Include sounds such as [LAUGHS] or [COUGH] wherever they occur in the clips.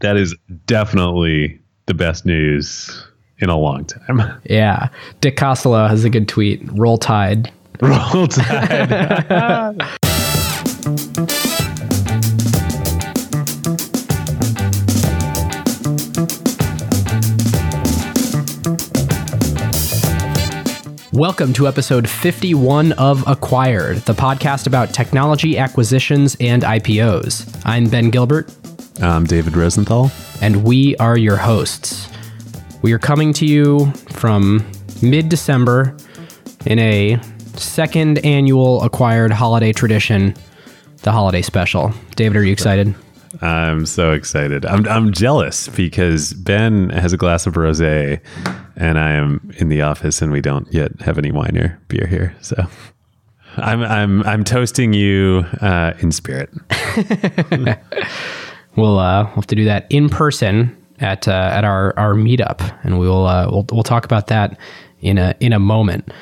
that is definitely the best news in a long time. [LAUGHS] Yeah. Dick Costolo has a good tweet. Roll Tide. [LAUGHS] Roll Tide. Welcome to episode 51 of Acquired, the podcast about technology acquisitions and IPOs. I'm Ben Gilbert. I'm David Rosenthal. And we are your hosts. We are coming to you from mid December in a second annual Acquired holiday tradition, the holiday special. David, are you excited? I'm so excited. I'm I'm jealous because Ben has a glass of rosé, and I am in the office, and we don't yet have any wine or beer here. So I'm I'm I'm toasting you uh, in spirit. [LAUGHS] we'll uh, we'll have to do that in person at uh, at our our meetup, and we'll uh, we'll we'll talk about that in a in a moment.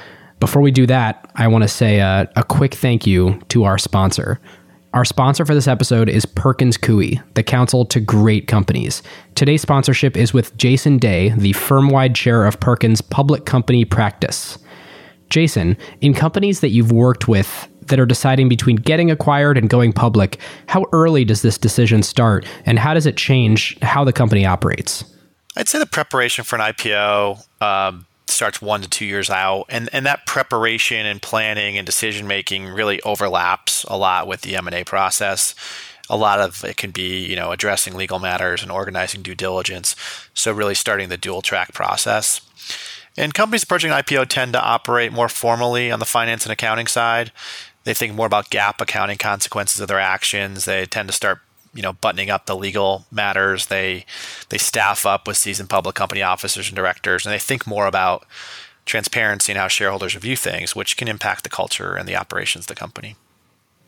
Before we do that, I want to say a, a quick thank you to our sponsor. Our sponsor for this episode is Perkins Coie, the counsel to great companies. Today's sponsorship is with Jason Day, the firm wide chair of Perkins Public Company Practice. Jason, in companies that you've worked with that are deciding between getting acquired and going public, how early does this decision start and how does it change how the company operates? I'd say the preparation for an IPO um, starts one to two years out, and and that preparation and planning and decision making really overlaps a lot with the M and A process. A lot of it can be, you know, addressing legal matters and organizing due diligence. So really starting the dual track process. And companies approaching IPO tend to operate more formally on the finance and accounting side. They think more about GAAP accounting consequences of their actions. They tend to start you know buttoning up the legal matters. They they staff up with seasoned public company officers and directors, and they think more about transparency and how shareholders view things, which can impact the culture and the operations of the company.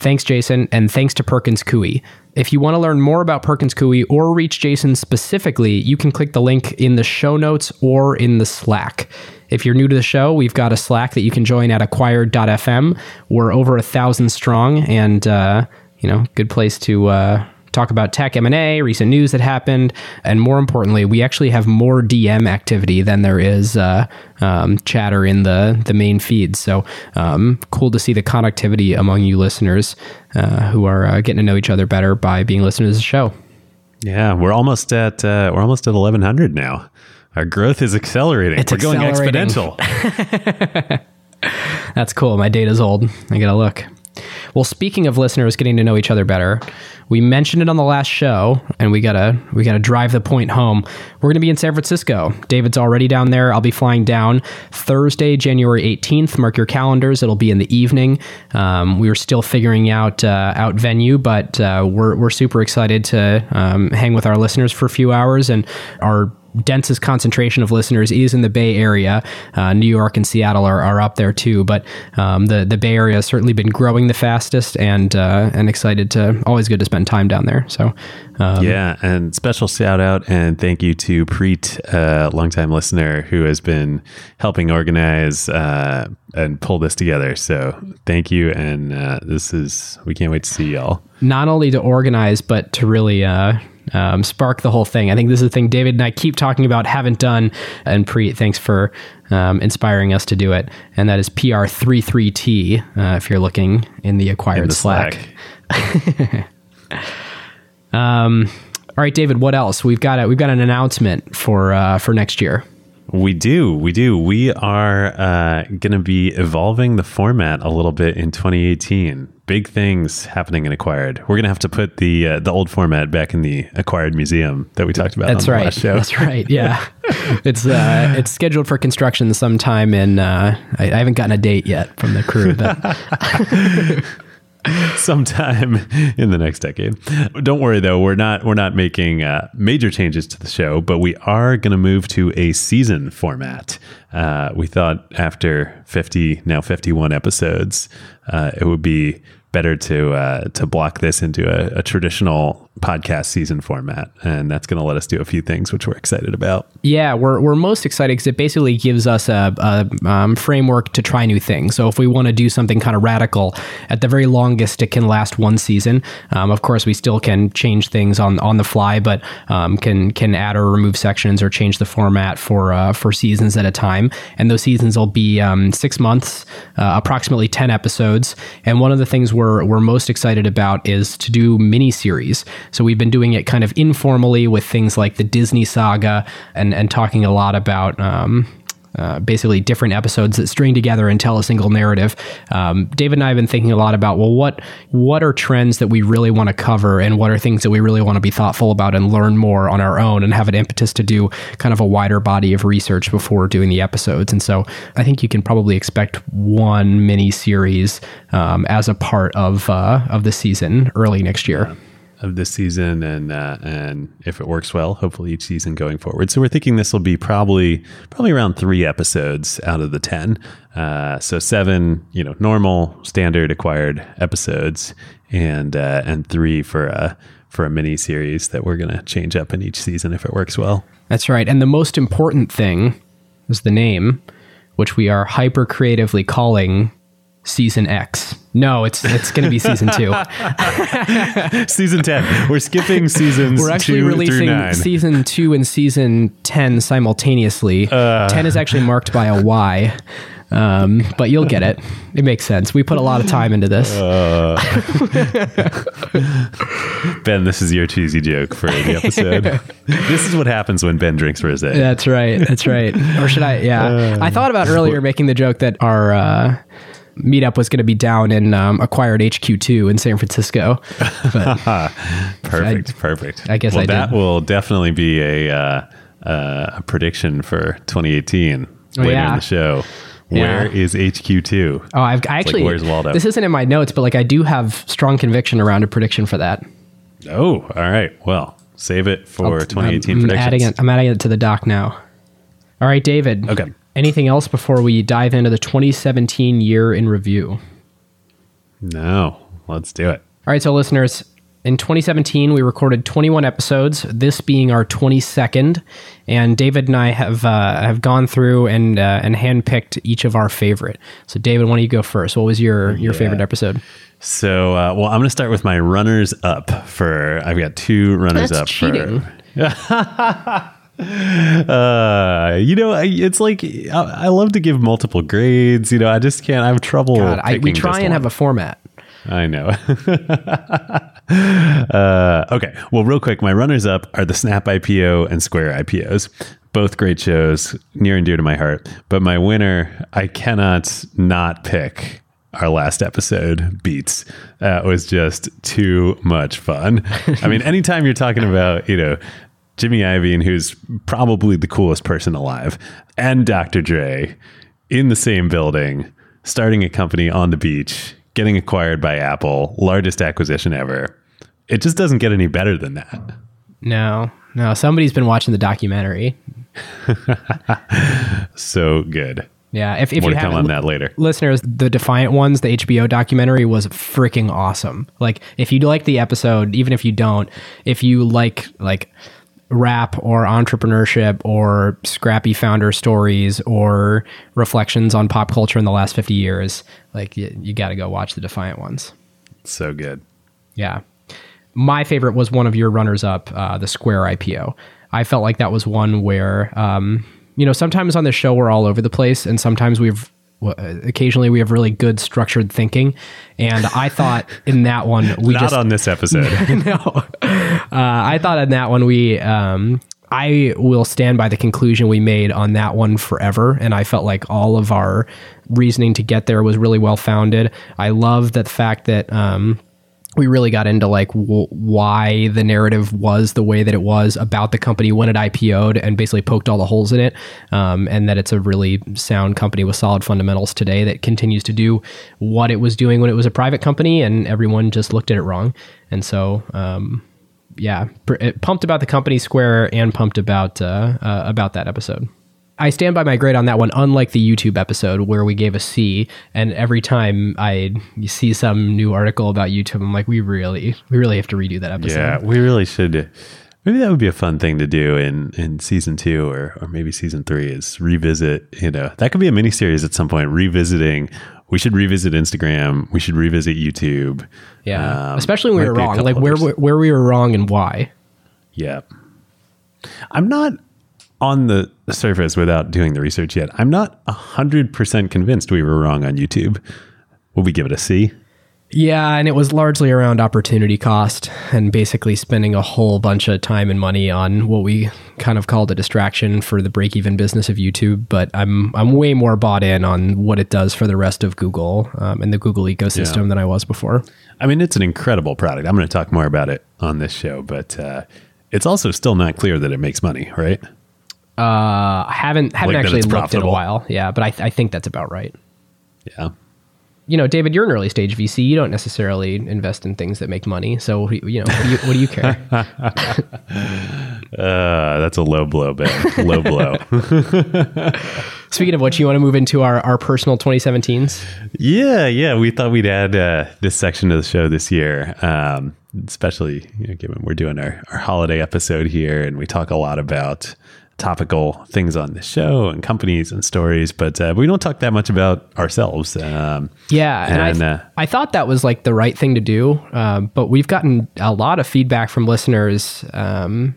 Thanks, Jason, and thanks to Perkins Coie. If you want to learn more about Perkins Coie or reach Jason specifically, you can click the link in the show notes or in the Slack. If you're new to the show, we've got a Slack that you can join at acquired.fm. We're over a thousand strong, and uh, you know, good place to uh, talk about tech M&A, recent news that happened, and more importantly, we actually have more DM activity than there is uh, um, chatter in the the main feed. So um, cool to see the connectivity among you listeners uh, who are uh, getting to know each other better by being listeners to the show. Yeah, we're almost at uh, we're almost at 1100 now. Our growth is accelerating. It's we're going exponential. [LAUGHS] That's cool. My data's old. I gotta look. Well, speaking of listeners getting to know each other better, we mentioned it on the last show, and we gotta we gotta drive the point home. We're gonna be in San Francisco. David's already down there. I'll be flying down Thursday, January 18th. Mark your calendars. It'll be in the evening. Um, we are still figuring out uh, out venue, but uh, we're we're super excited to um, hang with our listeners for a few hours, and our densest concentration of listeners is in the Bay Area. Uh, New York and Seattle are, are up there too, but um, the the Bay Area has certainly been growing the fastest, and uh, and excited to always good to spend time down there. So um, yeah, and special shout out and thank you to Preet, a longtime listener who has been helping organize uh, and pull this together. So thank you, and uh, this is we can't wait to see y'all. Not only to organize, but to really uh, um, spark the whole thing. I think this is the thing David and I keep talking about, haven't done. And Preet, thanks for um, inspiring us to do it. And that is PR33T uh, if you're looking in the acquired in the Slack. Slack. [LAUGHS] um, all right, David. What else? We've got a, we've got an announcement for uh, for next year. We do. We do. We are uh, going to be evolving the format a little bit in 2018. Big things happening in Acquired. We're going to have to put the uh, the old format back in the Acquired Museum that we talked about. That's right. That's right. Yeah, [LAUGHS] it's uh, it's scheduled for construction sometime in. Uh, I, I, haven't gotten a date yet from the crew. But [LAUGHS] sometime in the next decade. Don't worry though, we're not we're not making uh, major changes to the show, but we are going to move to a season format. Uh, we thought after 50 now 51 episodes, uh, it would be better to uh, to block this into a, a traditional podcast season format, and that's going to let us do a few things which we're excited about. Yeah, we're, we're most excited because it basically gives us a, a um, framework to try new things. So if we want to do something kind of radical, at the very longest, it can last one season. Um, of course, we still can change things on on the fly, but um, can can add or remove sections or change the format for uh, for seasons at a time. And those seasons will be um, six months, uh, approximately ten episodes. And one of the things we're we're most excited about is to do mini series. So we've been doing it kind of informally with things like the Disney saga and, and talking a lot about um, uh, basically different episodes that string together and tell a single narrative. Um, David and I have been thinking a lot about well, what what are trends that we really want to cover, and what are things that we really want to be thoughtful about and learn more on our own, and have an impetus to do kind of a wider body of research before doing the episodes. And so, I think you can probably expect one mini series um, as a part of uh, of the season early next year of this season, and uh, and if it works well, hopefully each season going forward. So we're thinking this will be probably probably around three episodes out of the ten. Uh, so seven, you know, normal standard acquired episodes, and uh, and three for a for a mini series that we're going to change up in each season if it works well. That's right. And the most important thing is the name, which we are hyper creatively calling season X. No, it's it's going to be season two. [LAUGHS] season ten. We're skipping seasons. We're actually releasing season two and season ten simultaneously. Uh. Ten is actually marked by a Y. Um, but you'll get it. It makes sense. We put a lot of time into this. Uh, [LAUGHS] ben, this is your cheesy joke for the episode. [LAUGHS] this is what happens when Ben drinks rosé. That's right. That's right. Or should I? Yeah, uh, I thought about earlier making the joke that our uh, meetup was going to be down in um, acquired HQ2 in San Francisco. [LAUGHS] perfect, I, perfect. I guess well, I that did. will definitely be a, uh, uh, a prediction for 2018 oh, later yeah. in the show. Where Yeah. is HQ2? Oh, I've I actually. where's Waldo? This isn't in my notes, but like I do have strong conviction around a prediction for that. Oh, all right. Well, save it for 2018 I'm predictions. adding it. I'm adding it to the doc now. All right, David. Okay. Anything else before we dive into the 2017 year in review? No, let's do it. All right, so listeners, in 2017 we recorded 21 episodes. This being our 22nd, and David and I have uh, have gone through and uh, and handpicked each of our favorite. So, David, why don't you go first? What was your your Yeah. favorite episode? So, uh, well, I'm going to start with my runners up for. I've got two runners That's up cheating. for. [LAUGHS] Uh, you know, I- it's like I, I love to give multiple grades. You know, I just can't. I have trouble. God, I, we try and have a format. I know. [LAUGHS] uh, okay. Well, real quick, my runners up are the Snap IPO and Square IPOs. Both great shows, near and dear to my heart. But my winner, I cannot not pick our last episode, Beats. That was just too much fun. [LAUGHS] I mean, anytime you're talking about, you know, Jimmy Iovine, who's probably the coolest person alive, and Dr. Dre in the same building, starting a company on the beach, getting acquired by Apple, largest acquisition ever. It just doesn't get any better than that. No, no. Somebody's been watching the documentary. [LAUGHS] So good. Yeah, if, if More you to come on that later. listeners, the Defiant Ones, the HBO documentary was freaking awesome. Like, if you like the episode, even if you don't, if you like like rap or entrepreneurship or scrappy founder stories or reflections on pop culture in the last 50 years, like you, you got to go watch the Defiant Ones. So good. Yeah. My favorite was one of your runners up, uh, the Square IPO. I felt like that was one where, um, you know, sometimes on the show we're all over the place, and sometimes we've occasionally we have really good structured thinking. And I thought in that one [LAUGHS] we Not just on this episode. [LAUGHS] no, uh, I thought in that one we. Um, I will stand by the conclusion we made on that one forever. And I felt like all of our reasoning to get there was really well founded. I love that the fact that um, we really got into like w- why the narrative was the way that it was about the company when it IPO'd and basically poked all the holes in it. Um, and that it's a really sound company with solid fundamentals today that continues to do what it was doing when it was a private company and everyone just looked at it wrong. And so, um, yeah, pr- pumped about the company Square and pumped about uh, uh, about that episode. I stand by my grade on that one. Unlike the YouTube episode where we gave a C, and every time I see some new article about YouTube, I'm like, we really, we really have to redo that episode. Yeah, we really should. Maybe that would be a fun thing to do in, in season two or, or maybe season three is revisit, you know, that could be a mini series at some point, revisiting. We should revisit Instagram. We should revisit YouTube. Yeah, Um, especially when we were wrong, like where where we were wrong and why. Yeah. I'm not on the surface without doing the research yet. I'm not 100% convinced we were wrong on YouTube. Will we give it a C? Yeah, and it was largely around opportunity cost and basically spending a whole bunch of time and money on what we kind of called a distraction for the break-even business of YouTube. But I'm I'm way more bought in on what it does for the rest of Google um, and the Google ecosystem Yeah. than I was before. I mean, it's an incredible product. I'm going to talk more about it on this show, but uh, it's also still not clear that it makes money, right? Uh, I haven't haven't Like actually it's looked in a while. Yeah, but I, th- I think that's about right. Yeah. You know, David, you're an early stage VC. You don't necessarily invest in things that make money. So you know, what do you, what do you care? [LAUGHS] Uh, that's a low blow, Ben. low blow. [LAUGHS] Speaking of which, you want to move into our, our personal 2017s? Yeah, yeah. We thought we'd add uh, this section of the show this year, um, especially you know, given we're doing our, our holiday episode here, and we talk a lot about topical things on the show and companies and stories, but uh, we don't talk that much about ourselves. Um, Yeah, and, I, th- uh, I thought that was like the right thing to do. Um, but we've gotten a lot of feedback from listeners, um,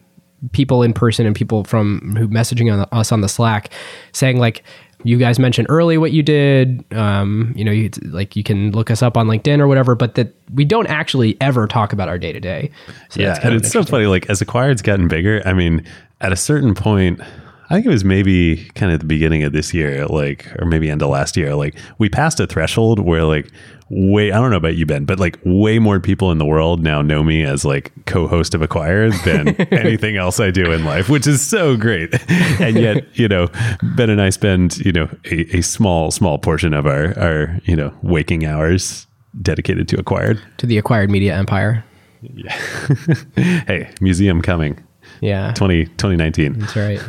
people in person, and people from who messaging on the, us on the Slack, saying like, "You guys mentioned early what you did. Um, you know, you like you can look us up on LinkedIn or whatever, but that we don't actually ever talk about our day to day. yeah, and it's so funny. Like as Acquired's gotten bigger, I mean, at a certain point, I think it was maybe kind of the beginning of this year, like, or maybe end of last year, like we passed a threshold where like way, I don't know about you, Ben, but like way more people in the world now know me as like co-host of Acquired than [LAUGHS] anything else I do in life, which is so great. [LAUGHS] And yet, you know, Ben and I spend, you know, a, a small, small portion of our, our, you know, waking hours dedicated to Acquired. to the acquired media empire. Yeah. [LAUGHS] Hey, museum coming. Yeah, 20, 2019. that's right.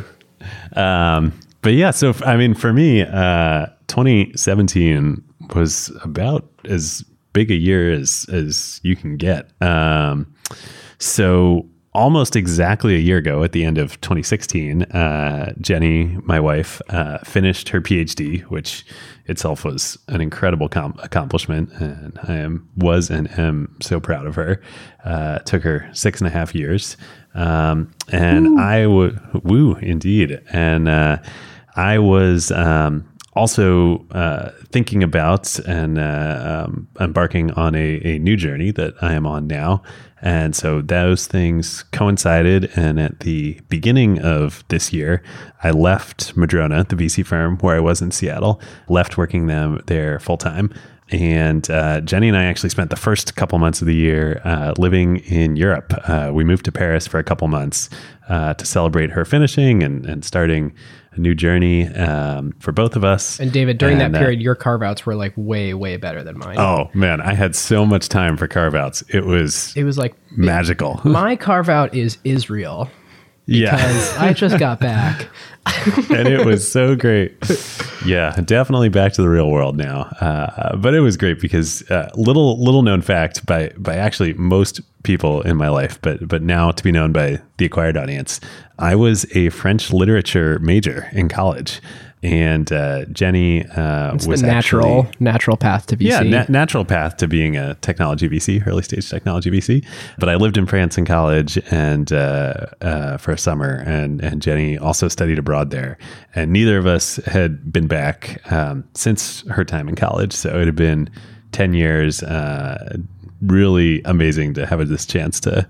Um, but yeah, so I mean, for me, uh, 2017 was about as big a year as as you can get. Um, so almost exactly a year ago, at the end of 2016, uh, Jenny, my wife, uh, finished her PhD, which itself was an incredible com- accomplishment, and I am was and am so proud of her. Uh, it took her six and a half years, um, and I would woo indeed, and uh, I was. Um, also uh, thinking about and uh, um, embarking on a, a new journey that I am on now. And so those things coincided. And at the beginning of this year, I left Madrona, the VC firm where I was in Seattle, left working them there full time. And uh, Jenny and I actually spent the first couple months of the year uh, living in Europe. Uh, we moved to Paris for a couple months uh, to celebrate her finishing and, and starting a new journey um, for both of us. And David, during And, that uh, period, your carve outs were like way, way better than mine. oh man, I had so much time for carve outs. It was It was like magical. [LAUGHS] my carve out is Israel yeah. I just got back. [LAUGHS] and it was so great. Yeah, definitely back to the real world now. Uh, but it was great because uh, little little known fact by by actually most people in my life, but but now to be known by the acquired audience, I was a French literature major in college, and uh, Jenny uh, was the natural actually- natural path to VC. yeah, na- natural path to being a technology VC, early stage technology VC. But I lived in France in college and uh, uh, for a summer, and and Jenny also studied abroad there. And neither of us had been back um, since her time in college, so it had been ten years. Uh, really amazing to have this chance to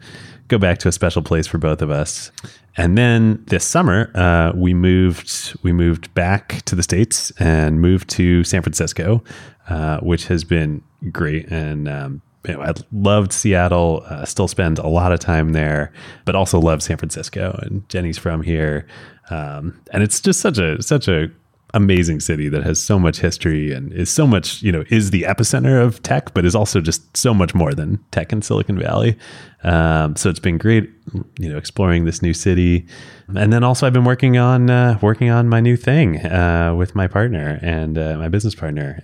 go back to a special place for both of us. And then this summer, uh, we moved we moved back to the states and moved to San Francisco, uh, which has been great. And um, you know, I loved Seattle. Uh, still spend a lot of time there, but also love San Francisco. And Jenny's from here, um, and it's just such a such a amazing city that has so much history and is so much, you know, is the epicenter of tech, but is also just so much more than tech in Silicon Valley. Um, so it's been great, you know, exploring this new city. And then also I've been working on uh, working on my new thing uh, with my partner and uh, my business partner.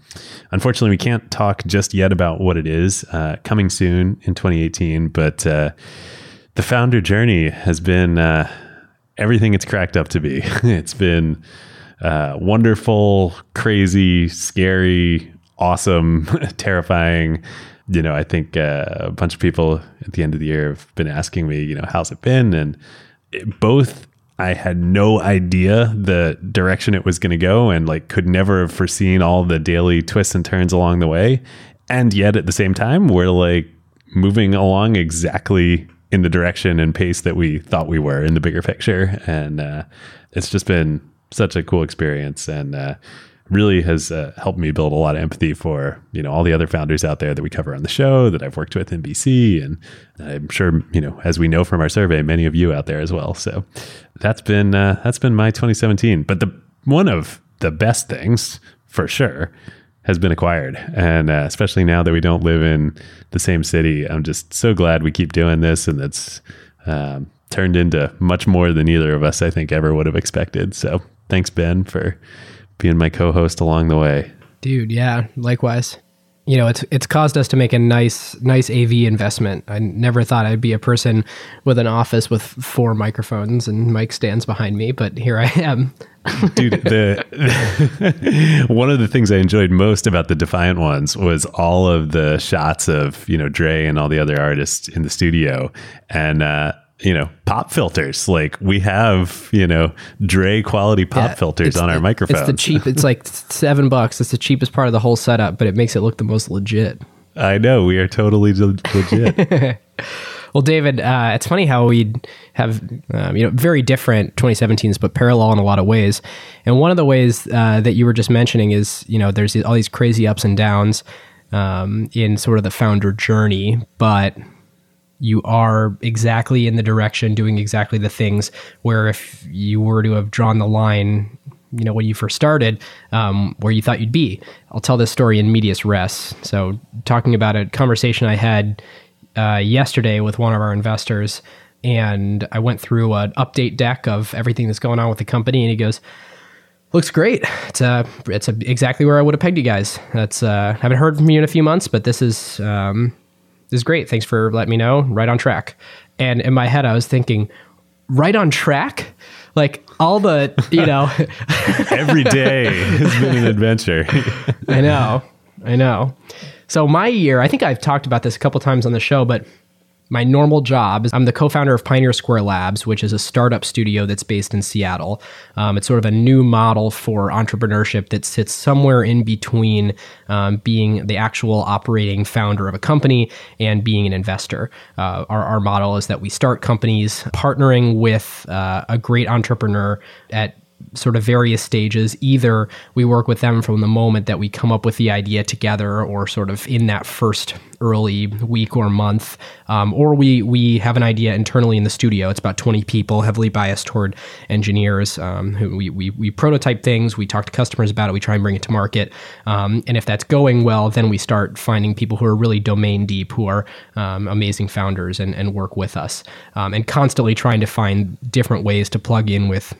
Unfortunately, we can't talk just yet about what it is. Uh, coming soon in 2018, but uh, the founder journey has been uh, everything it's cracked up to be. [LAUGHS] it's been uh, wonderful, crazy, scary, awesome, [LAUGHS] terrifying. You know, I think uh, a bunch of people at the end of the year have been asking me, you know, how's it been? And it, both I had no idea the direction it was going to go and like could never have foreseen all the daily twists and turns along the way. And yet at the same time, we're like moving along exactly in the direction and pace that we thought we were in the bigger picture. And uh, it's just been such a cool experience and uh, really has uh, helped me build a lot of empathy for you know all the other founders out there that we cover on the show that I've worked with in VC and I'm sure you know as we know from our survey many of you out there as well. So that's been uh, that's been my 2017 but the one of the best things for sure has been acquired. And uh, especially now that we don't live in the same city I'm just so glad we keep doing this and that's um, turned into much more than either of us I think ever would have expected. So thanks Ben for being my co-host along the way. Dude, yeah, likewise. You know, it's it's caused us to make a nice nice AV investment. I never thought I'd be a person with an office with four microphones and mic stands behind me, but here I am. [LAUGHS] Dude, the [LAUGHS] one of the things I enjoyed most about the Defiant ones was all of the shots of you know Dre and all the other artists in the studio, and uh, you know, pop filters. Like we have, you know, Dre quality pop yeah, filters on our microphones. It's the cheap. It's like [LAUGHS] seven bucks. It's the cheapest part of the whole setup, but it makes it look the most legit. I know we are totally legit. [LAUGHS] well, David, uh, it's funny how we have um, you know very different 2017s, but parallel in a lot of ways. And one of the ways uh, that you were just mentioning is you know there's all these crazy ups and downs um, in sort of the founder journey, but you are exactly in the direction doing exactly the things where if you were to have drawn the line you know when you first started um, where you thought you'd be. I'll tell this story in medias res. So talking about a conversation i had uh, yesterday with one of our investors and i went through an update deck of everything that's going on with the company and he goes looks great. It's uh it's a, exactly where i would have pegged you guys. That's uh haven't heard from you in a few months but this is um this is great. Thanks for letting me know. Right on track. And in my head, I was thinking, right on track? Like all the, you know, [LAUGHS] every day has been an adventure. [LAUGHS] I know. I know. So my year, I think I've talked about this a couple times on the show, but my normal job is I'm the co founder of Pioneer Square Labs, which is a startup studio that's based in Seattle. Um, it's sort of a new model for entrepreneurship that sits somewhere in between um, being the actual operating founder of a company and being an investor. Uh, our, our model is that we start companies partnering with uh, a great entrepreneur at sort of various stages. Either we work with them from the moment that we come up with the idea together, or sort of in that first early week or month, um, or we we have an idea internally in the studio. It's about twenty people, heavily biased toward engineers. Um, who we, we we prototype things, we talk to customers about it, we try and bring it to market, um, and if that's going well, then we start finding people who are really domain deep, who are um, amazing founders, and and work with us, um, and constantly trying to find different ways to plug in with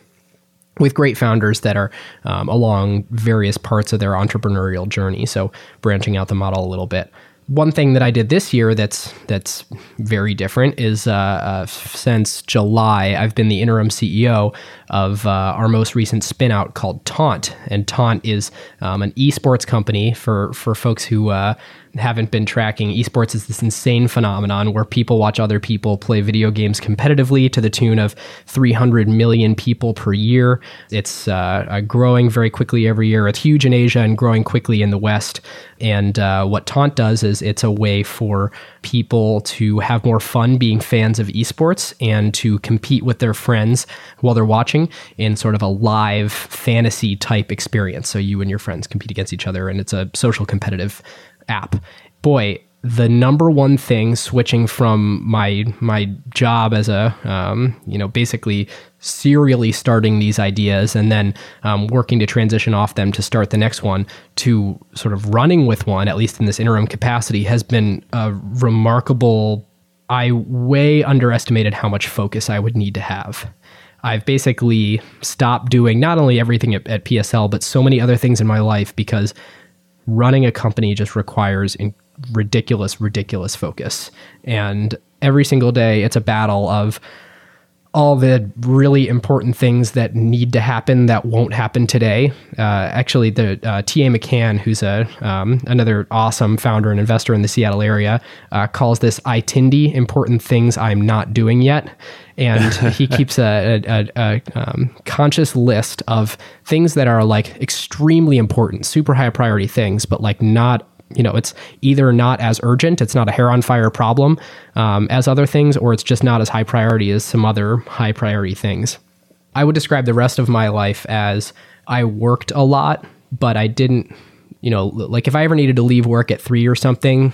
with great founders that are um, along various parts of their entrepreneurial journey. So branching out the model a little bit. One thing that I did this year that's that's very different is uh, uh, since July I've been the interim CEO of uh, our most recent spinout called Taunt, and Taunt is um, an esports company for for folks who uh, haven't been tracking, esports is this insane phenomenon where people watch other people play video games competitively to the tune of 300 million people per year. It's uh, growing very quickly every year. It's huge in Asia and growing quickly in the West. And uh, what Taunt does is it's a way for people to have more fun being fans of esports and to compete with their friends while they're watching in sort of a live fantasy type experience. So you and your friends compete against each other, and it's a social competitive app. Boy, the number one thing switching from my my job as a um, you know basically serially starting these ideas and then um, working to transition off them to start the next one to sort of running with one at least in this interim capacity has been a remarkable i way underestimated how much focus i would need to have i've basically stopped doing not only everything at, at psl but so many other things in my life because running a company just requires ridiculous, ridiculous focus. And every single day, it's a battle of all the really important things that need to happen that won't happen today. Uh, actually, the uh, T.A. McCann, who's a um, another awesome founder and investor in the Seattle area, uh, calls this ITINDY, important things I'm not doing yet. And [LAUGHS] he keeps a, a, a, a um, conscious list of things that are like extremely important, super high priority things, but like not you know, it's either not as urgent, it's not a hair on fire problem um, as other things, or it's just not as high priority as some other high priority things. I would describe the rest of my life as I worked a lot, but I didn't, you know, like if I ever needed to leave work at three or something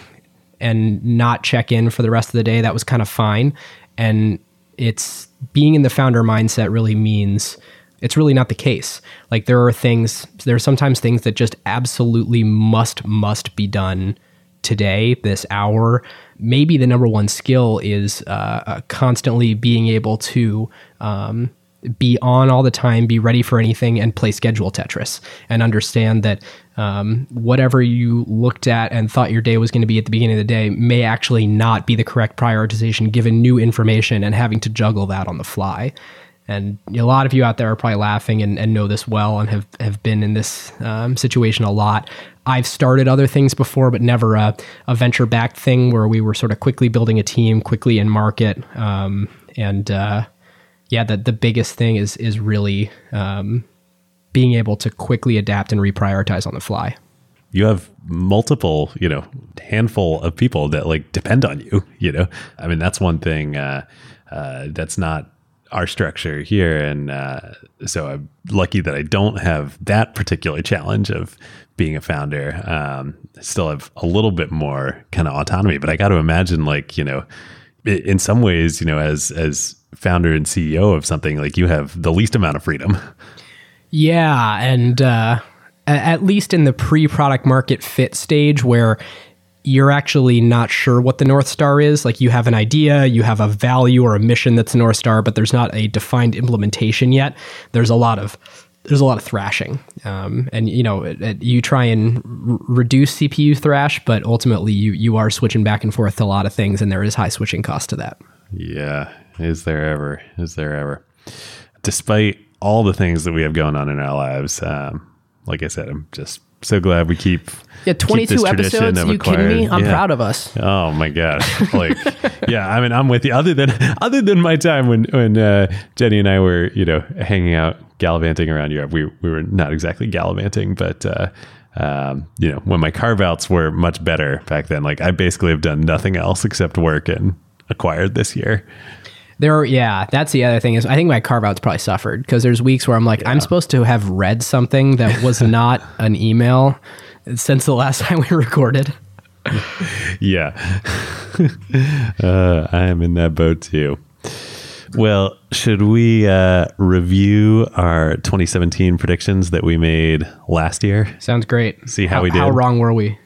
and not check in for the rest of the day, that was kind of fine. And it's being in the founder mindset really means it's really not the case. Like there are things, there are sometimes things that just absolutely must, must be done today, this hour. Maybe the number one skill is uh, uh, constantly being able to um, be on all the time, be ready for anything, and play schedule Tetris, and understand that um, whatever you looked at and thought your day was going to be at the beginning of the day may actually not be the correct prioritization given new information and having to juggle that on the fly. And a lot of you out there are probably laughing and, and know this well and have, have been in this um, situation a lot. I've started other things before, but never a, a venture backed thing where we were sort of quickly building a team, quickly in market. Um, and uh, yeah, the, the biggest thing is, is really um, being able to quickly adapt and reprioritize on the fly. You have multiple, you know, handful of people that like depend on you, you know? I mean, that's one thing uh, uh, that's not our structure here. And uh, so I'm lucky that I don't have that particular challenge of being a founder. Um, still have a little bit more kind of autonomy, but I got to imagine like, you know, in some ways, you know, as, as founder and CEO of something, like you have the least amount of freedom. Yeah. And, uh, at least in the pre product market fit stage where you're actually not sure what the North Star is. Like you have an idea, you have a value or a mission that's North Star, but there's not a defined implementation yet. There's a lot of there's a lot of thrashing, um, and you know it, it, you try and r- reduce CPU thrash, but ultimately you you are switching back and forth a lot of things, and there is high switching cost to that. Yeah, is there ever? Is there ever? Despite all the things that we have going on in our lives, um, like I said, I'm just so glad we keep yeah 22 keep episodes? you kidding me? i'm yeah. proud of us. Oh my gosh. [LAUGHS] Like yeah i mean i'm with you. Other than [LAUGHS] other than my time when when uh, jenny and i were you know hanging out gallivanting around europe we, we were not exactly gallivanting but uh, um, you know when my carve outs were much better back then like i basically have done nothing else except work and acquired this year there, yeah, that's the other thing is I think my carve outs probably suffered because there's weeks where I'm like, yeah. I'm supposed to have read something that was [LAUGHS] not an email since the last [LAUGHS] time we recorded. [LAUGHS] yeah, uh, I am in that boat too. Well, should we uh, review our 2017 predictions that we made last year? Sounds great. See how, how we did. How wrong were we?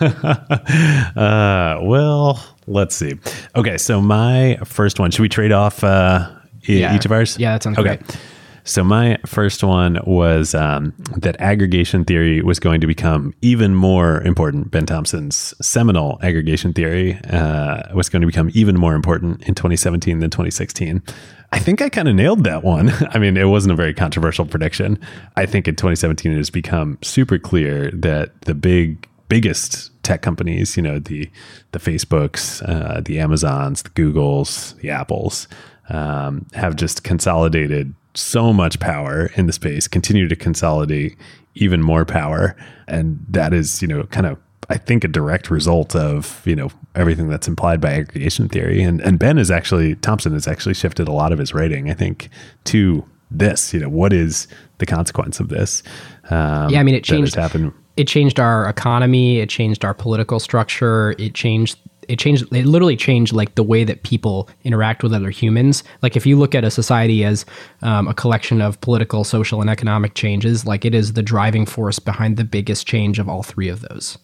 uh, well, let's see. Okay, so my first one. Should we trade off uh, yeah. each of ours? Yeah, that sounds okay. Great. So my first one was um, that aggregation theory was going to become even more important. Ben Thompson's seminal aggregation theory uh, was going to become even more important in 2017 than 2016. I think I kind of nailed that one. [LAUGHS] I mean, it wasn't a very controversial prediction. I think in 2017 it has become super clear that the big biggest tech companies, you know, the the Facebooks, uh, the Amazons, the Googles, the Apples, um, have just consolidated so much power in the space, continue to consolidate even more power, and that is, you know, kind of I think a direct result of you know everything that's implied by aggregation theory. And and Ben is actually Thompson has actually shifted a lot of his writing, I think, to this. You know, what is the consequence of this? Um, yeah, I mean, it changed. Happened it changed our economy, it changed our political structure, it changed it changed it literally changed like the way that people interact with other humans. Like if you look at a society as um, a collection of political social and economic changes like it is the driving force behind the biggest change of all three of those.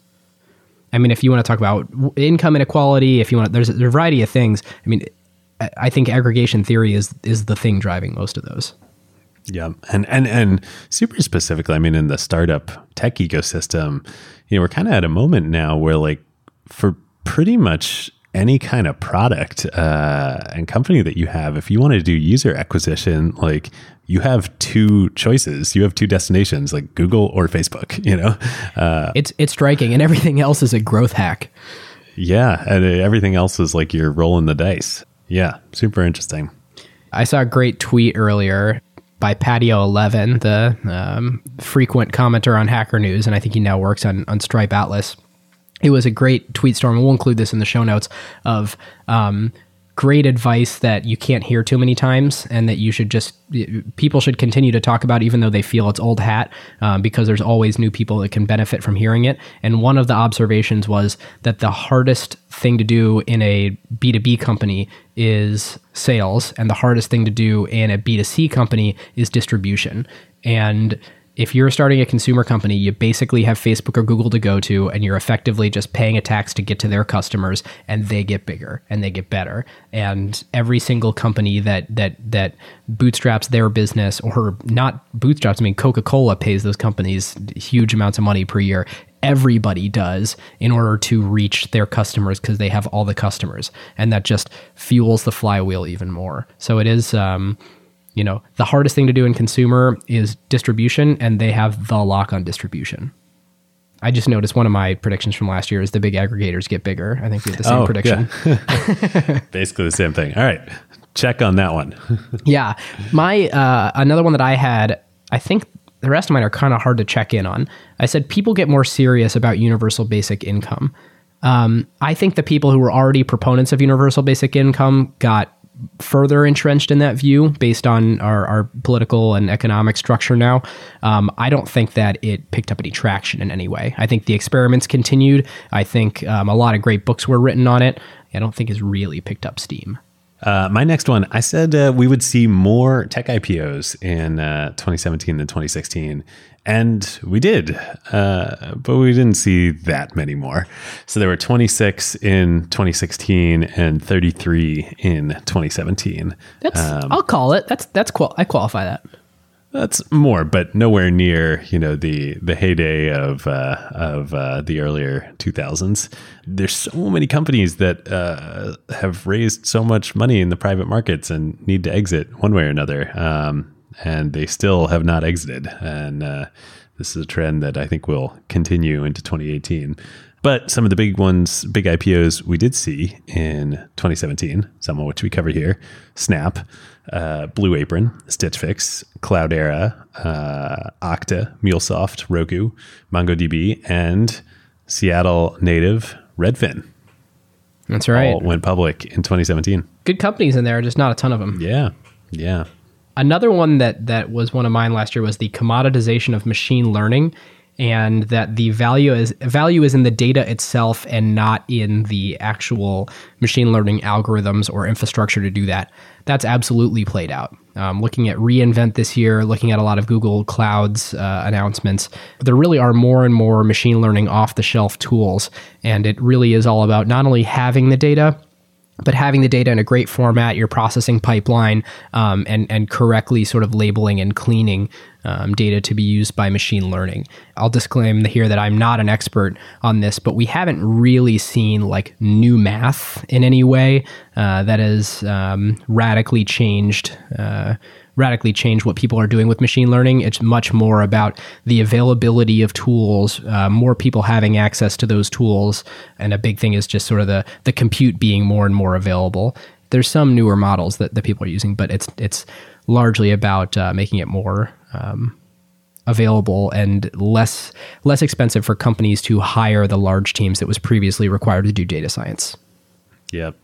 I mean if you want to talk about income inequality if you want to, there's a variety of things. I mean i think aggregation theory is is the thing driving most of those yeah, and and and super specifically, I mean, in the startup tech ecosystem, you know, we're kind of at a moment now where, like, for pretty much any kind of product uh, and company that you have, if you want to do user acquisition, like you have two choices, you have two destinations, like Google or Facebook. You know, uh, it's it's striking, and everything else is a growth hack. Yeah, and everything else is like you're rolling the dice. Yeah, super interesting. I saw a great tweet earlier by Patio Eleven, the um, frequent commenter on Hacker News, and I think he now works on on Stripe Atlas. It was a great tweet storm. We'll include this in the show notes of um, great advice that you can't hear too many times and that you should just people should continue to talk about even though they feel it's old hat um, because there's always new people that can benefit from hearing it and one of the observations was that the hardest thing to do in a b2b company is sales and the hardest thing to do in a b2c company is distribution. And if you're starting a consumer company, you basically have Facebook or Google to go to, and you're effectively just paying a tax to get to their customers, and they get bigger and they get better. And every single company that that that bootstraps their business, or not bootstraps, I mean Coca Cola pays those companies huge amounts of money per year. Everybody does in order to reach their customers because they have all the customers, and that just fuels the flywheel even more. So it is. Um, you know, the hardest thing to do in consumer is distribution, and they have the lock on distribution. I just noticed one of my predictions from last year is the big aggregators get bigger. I think we have the same oh, prediction. Yeah. [LAUGHS] Basically the same thing. All right. Check on that one. [LAUGHS] yeah. My uh, another one that I had, I think the rest of mine are kind of hard to check in on. I said people get more serious about universal basic income. Um, I think the people who were already proponents of universal basic income got further entrenched in that view based on our, our political and economic structure now. Um, I don't think that it picked up any traction in any way. I think the experiments continued. I think um, a lot of great books were written on it. I don't think it's really picked up steam. Uh, my next one, I said uh, we would see more tech IPOs in uh, 2017 than 2016. And we did, uh, but we didn't see that many more. So there were 26 in 2016 and 33 in 2017. That's um, I'll call it. That's that's qual- I qualify that. That's more, but nowhere near you know the the heyday of uh, of uh, the earlier 2000s. There's so many companies that uh, have raised so much money in the private markets and need to exit one way or another. Um, and they still have not exited. And uh, this is a trend that I think will continue into 2018. But some of the big ones, big IPOs we did see in 2017, some of which we cover here Snap, uh, Blue Apron, Stitch Fix, Cloudera, uh, Okta, MuleSoft, Roku, MongoDB, and Seattle native Redfin. That's right. All went public in 2017. Good companies in there, just not a ton of them. Yeah. Yeah. Another one that that was one of mine last year was the commoditization of machine learning and that the value is value is in the data itself and not in the actual machine learning algorithms or infrastructure to do that. That's absolutely played out. Um, looking at reInvent this year, looking at a lot of Google Cloud's uh, announcements, there really are more and more machine learning off the shelf tools, and it really is all about not only having the data but having the data in a great format, your processing pipeline, um, and and correctly sort of labeling and cleaning um, data to be used by machine learning. I'll disclaim here that I'm not an expert on this, but we haven't really seen like new math in any way uh, that has um, radically changed. Uh, radically change what people are doing with machine learning. It's much more about the availability of tools, uh, more people having access to those tools, and a big thing is just sort of the the compute being more and more available. There's some newer models that, that people are using, but it's it's largely about uh, making it more um, available and less less expensive for companies to hire the large teams that was previously required to do data science. Yep.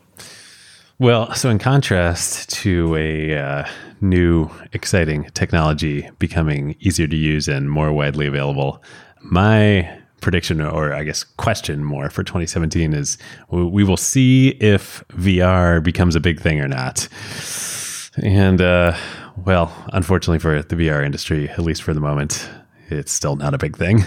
Well, so in contrast to a uh, new, exciting technology becoming easier to use and more widely available, my prediction, or I guess question more for 2017 is we, will see if VR becomes a big thing or not. And uh, well, unfortunately for the VR industry, at least for the moment, it's still not a big thing.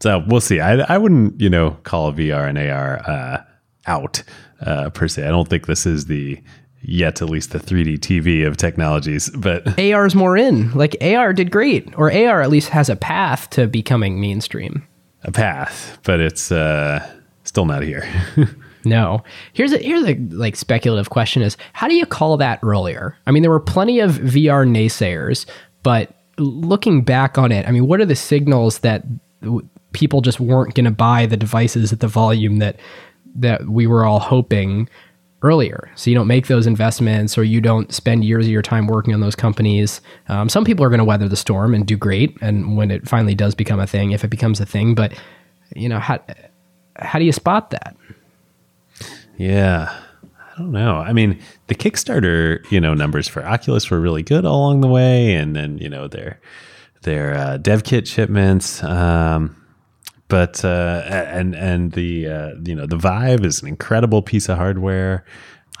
So we'll see. I, I wouldn't, you know, call VR and AR uh, out uh, per se. I don't think this is the yet at least the 3D TV of technologies, but [LAUGHS] AR is more in. Like AR did great, or AR at least has a path to becoming mainstream. A path, but it's uh, still not here. [LAUGHS] no. Here's a here's a like speculative question: Is how do you call that earlier? I mean, there were plenty of VR naysayers, but looking back on it, I mean, what are the signals that people just weren't going to buy the devices at the volume that that we were all hoping earlier. So you don't make those investments or you don't spend years of your time working on those companies. Um, some people are going to weather the storm and do great. And when it finally does become a thing, if it becomes a thing, but you know, how, how do you spot that? Yeah. I don't know. I mean, the Kickstarter, you know, numbers for Oculus were really good all along the way. And then, you know, their, their uh, dev kit shipments, um, but uh, and and the uh, you know the Vive is an incredible piece of hardware.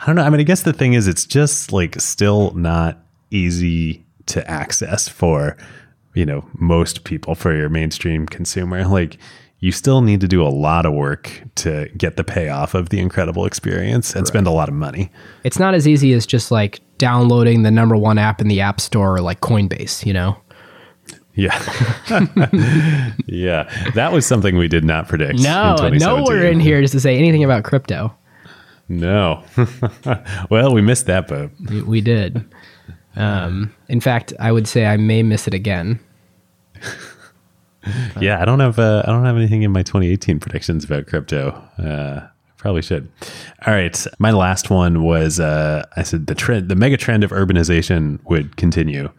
I don't know. I mean, I guess the thing is, it's just like still not easy to access for you know most people for your mainstream consumer. Like you still need to do a lot of work to get the payoff of the incredible experience and right. spend a lot of money. It's not as easy as just like downloading the number one app in the App Store like Coinbase, you know? Yeah. [LAUGHS] yeah. That was something we did not predict. No, nowhere in here just to say anything about crypto. No. [LAUGHS] well, we missed that boat. We, we did. Um, in fact, I would say I may miss it again. [LAUGHS] yeah, I don't have uh, I don't have anything in my 2018 predictions about crypto. Uh, probably should. All right, my last one was uh, I said the trend, the mega trend of urbanization would continue.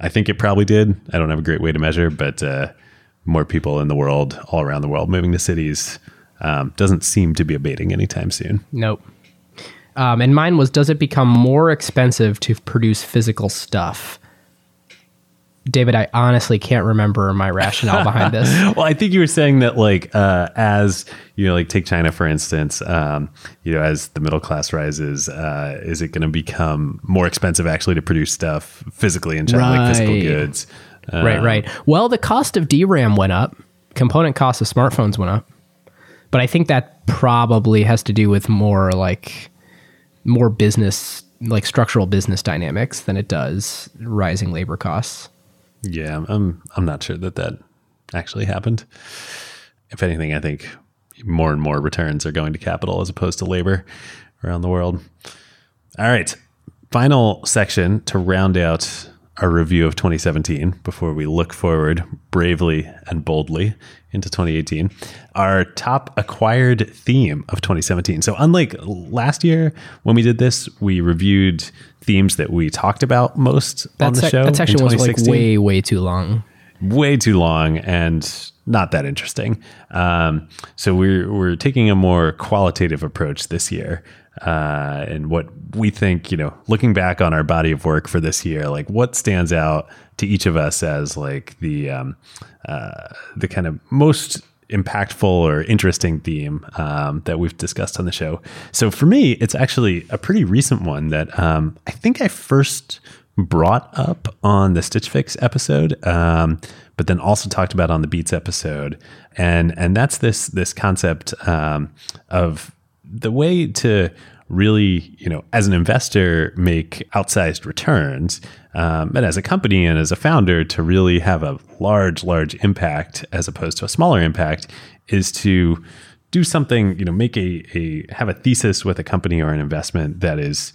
I think it probably did. I don't have a great way to measure, but uh, more people in the world, all around the world, moving to cities um, doesn't seem to be abating anytime soon. Nope. Um, and mine was Does it become more expensive to produce physical stuff? David, I honestly can't remember my rationale behind this. [LAUGHS] well, I think you were saying that, like, uh, as you know, like take China for instance, um, you know, as the middle class rises, uh, is it going to become more expensive actually to produce stuff physically in China, right. like physical goods? Um, right, right. Well, the cost of DRAM went up. Component costs of smartphones went up, but I think that probably has to do with more like more business, like structural business dynamics than it does rising labor costs. Yeah, I'm I'm not sure that that actually happened. If anything, I think more and more returns are going to capital as opposed to labor around the world. All right, final section to round out our review of 2017 before we look forward bravely and boldly into 2018. Our top acquired theme of 2017. So, unlike last year when we did this, we reviewed themes that we talked about most that's on the show. That section was like way, way too long. Way too long and not that interesting. Um, so we're we're taking a more qualitative approach this year, uh, and what we think, you know, looking back on our body of work for this year, like what stands out to each of us as like the um, uh, the kind of most impactful or interesting theme um, that we've discussed on the show. So for me, it's actually a pretty recent one that um, I think I first brought up on the Stitch Fix episode, um, but then also talked about on the Beats episode, and and that's this this concept um, of the way to really, you know, as an investor, make outsized returns, um, and as a company and as a founder, to really have a large, large impact as opposed to a smaller impact, is to do something, you know, make a, a have a thesis with a company or an investment that is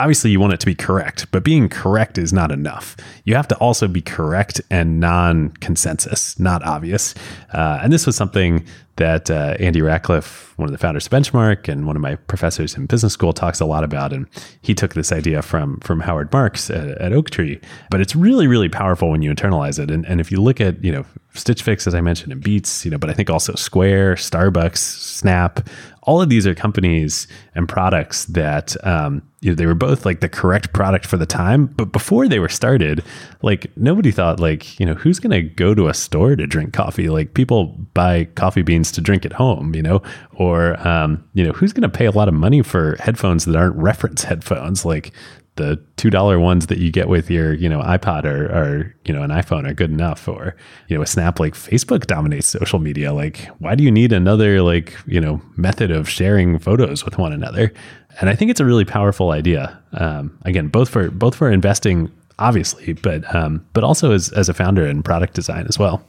obviously you want it to be correct, but being correct is not enough. You have to also be correct and non consensus, not obvious. Uh, and this was something that uh, Andy Rachleff, one of the founders of Benchmark and one of my professors in business school, talks a lot about. And he took this idea from from Howard Marks at, at Oaktree. But it's really, really powerful when you internalize it. And, and if you look at, you know, Stitch Fix, as I mentioned, and Beats, you know, but I think also Square, Starbucks, Snap, all of these are companies and products that um, you know, they were both like the correct product for the time. But before they were started, like nobody thought like, you know, who's going to go to a store to drink coffee? Like people buy coffee beans to drink at home, you know, or, um, you know, who's going to pay a lot of money for headphones that aren't reference headphones? Like the two dollar ones that you get with your you know iPod or, or you know an iPhone are good enough. Or you know a Snap like Facebook dominates social media. Like why do you need another like you know method of sharing photos with one another? And I think it's a really powerful idea. Um, again, both for both for investing obviously, but um, but also as as a founder in product design as well.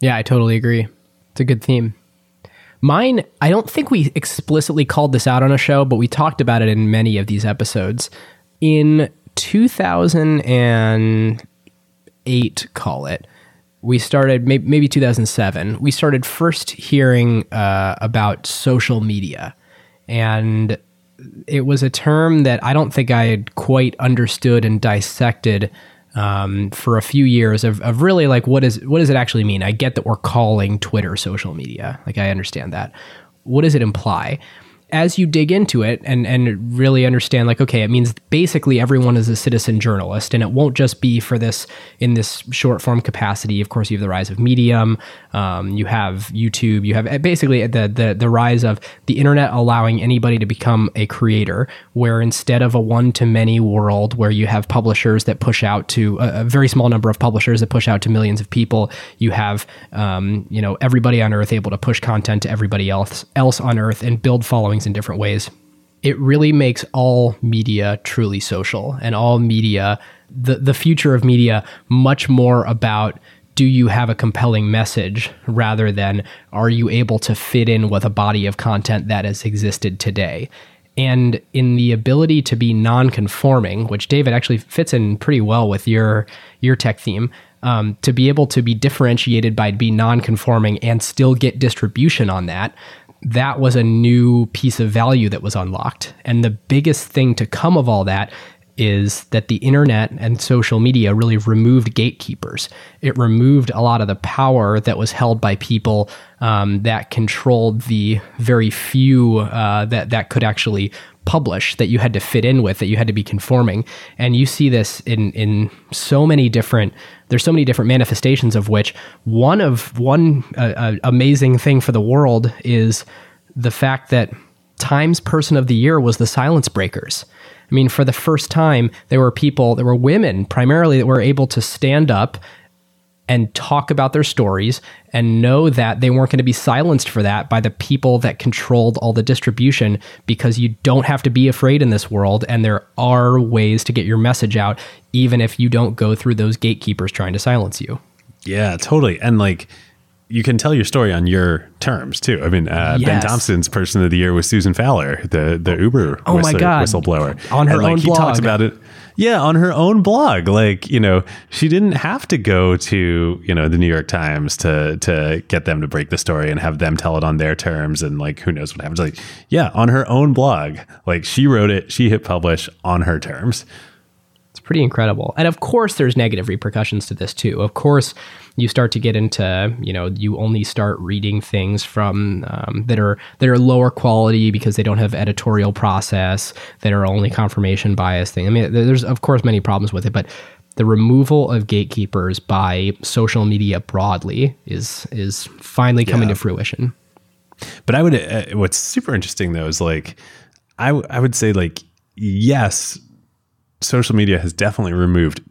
Yeah, I totally agree. It's a good theme. Mine, I don't think we explicitly called this out on a show, but we talked about it in many of these episodes in 2008, call it, we started maybe 2007. We started first hearing uh, about social media, and it was a term that I don't think I had quite understood and dissected um, for a few years of, of really like what is what does it actually mean? I get that we're calling Twitter social media, like I understand that. What does it imply? As you dig into it and, and really understand like okay it means basically everyone is a citizen journalist and it won't just be for this in this short form capacity. Of course you have the rise of medium um, you have youtube you have basically the, the the rise of the internet allowing anybody to become a creator where instead of a one to many world where you have publishers that push out to a, a, very small number of publishers that push out to millions of people you have um, you know everybody on earth able to push content to everybody else else on earth and build following in different ways. It really makes all media truly social and all media, the, the future of media, much more about do you have a compelling message rather than are you able to fit in with a body of content that has existed today? And in the ability to be non-conforming, which David actually fits in pretty well with your your tech theme, um, to be able to be differentiated by be non-conforming and still get distribution on that, that was a new piece of value that was unlocked. And the biggest thing to come of all that is that the internet and social media really removed gatekeepers. It removed a lot of the power that was held by people um, that controlled the very few uh, that that could actually publish that you had to fit in with that you had to be conforming and you see this in in so many different there's so many different manifestations of which one of one uh, uh, amazing thing for the world is the fact that Times Person of the Year was the Silence Breakers. I mean, for the first time, there were people, there were women primarily that were able to stand up and talk about their stories and know that they weren't going to be silenced for that by the people that controlled all the distribution because you don't have to be afraid in this world and there are ways to get your message out even if you don't go through those gatekeepers trying to silence you. Yeah, totally. And like you can tell your story on your terms too. I mean, uh, yes. Ben Thompson's Person of the Year was Susan Fowler, the the Uber oh whistler, my God. whistleblower, on her and, like, own he blog. talks about it. Yeah, on her own blog. Like, you know, she didn't have to go to, you know, the New York Times to to get them to break the story and have them tell it on their terms and like who knows what happens. Like, yeah, on her own blog. Like she wrote it, she hit publish on her terms. Pretty incredible. And of course there's negative repercussions to this too. Of course, you start to get into you know you only start reading things from um, that are that are lower quality because they don't have editorial process that are only confirmation bias thing. I mean, there's of course many problems with it, but the removal of gatekeepers by social media broadly is is finally coming yeah. to fruition. But I would uh, what's super interesting though is like I I would say like yes social media has definitely removed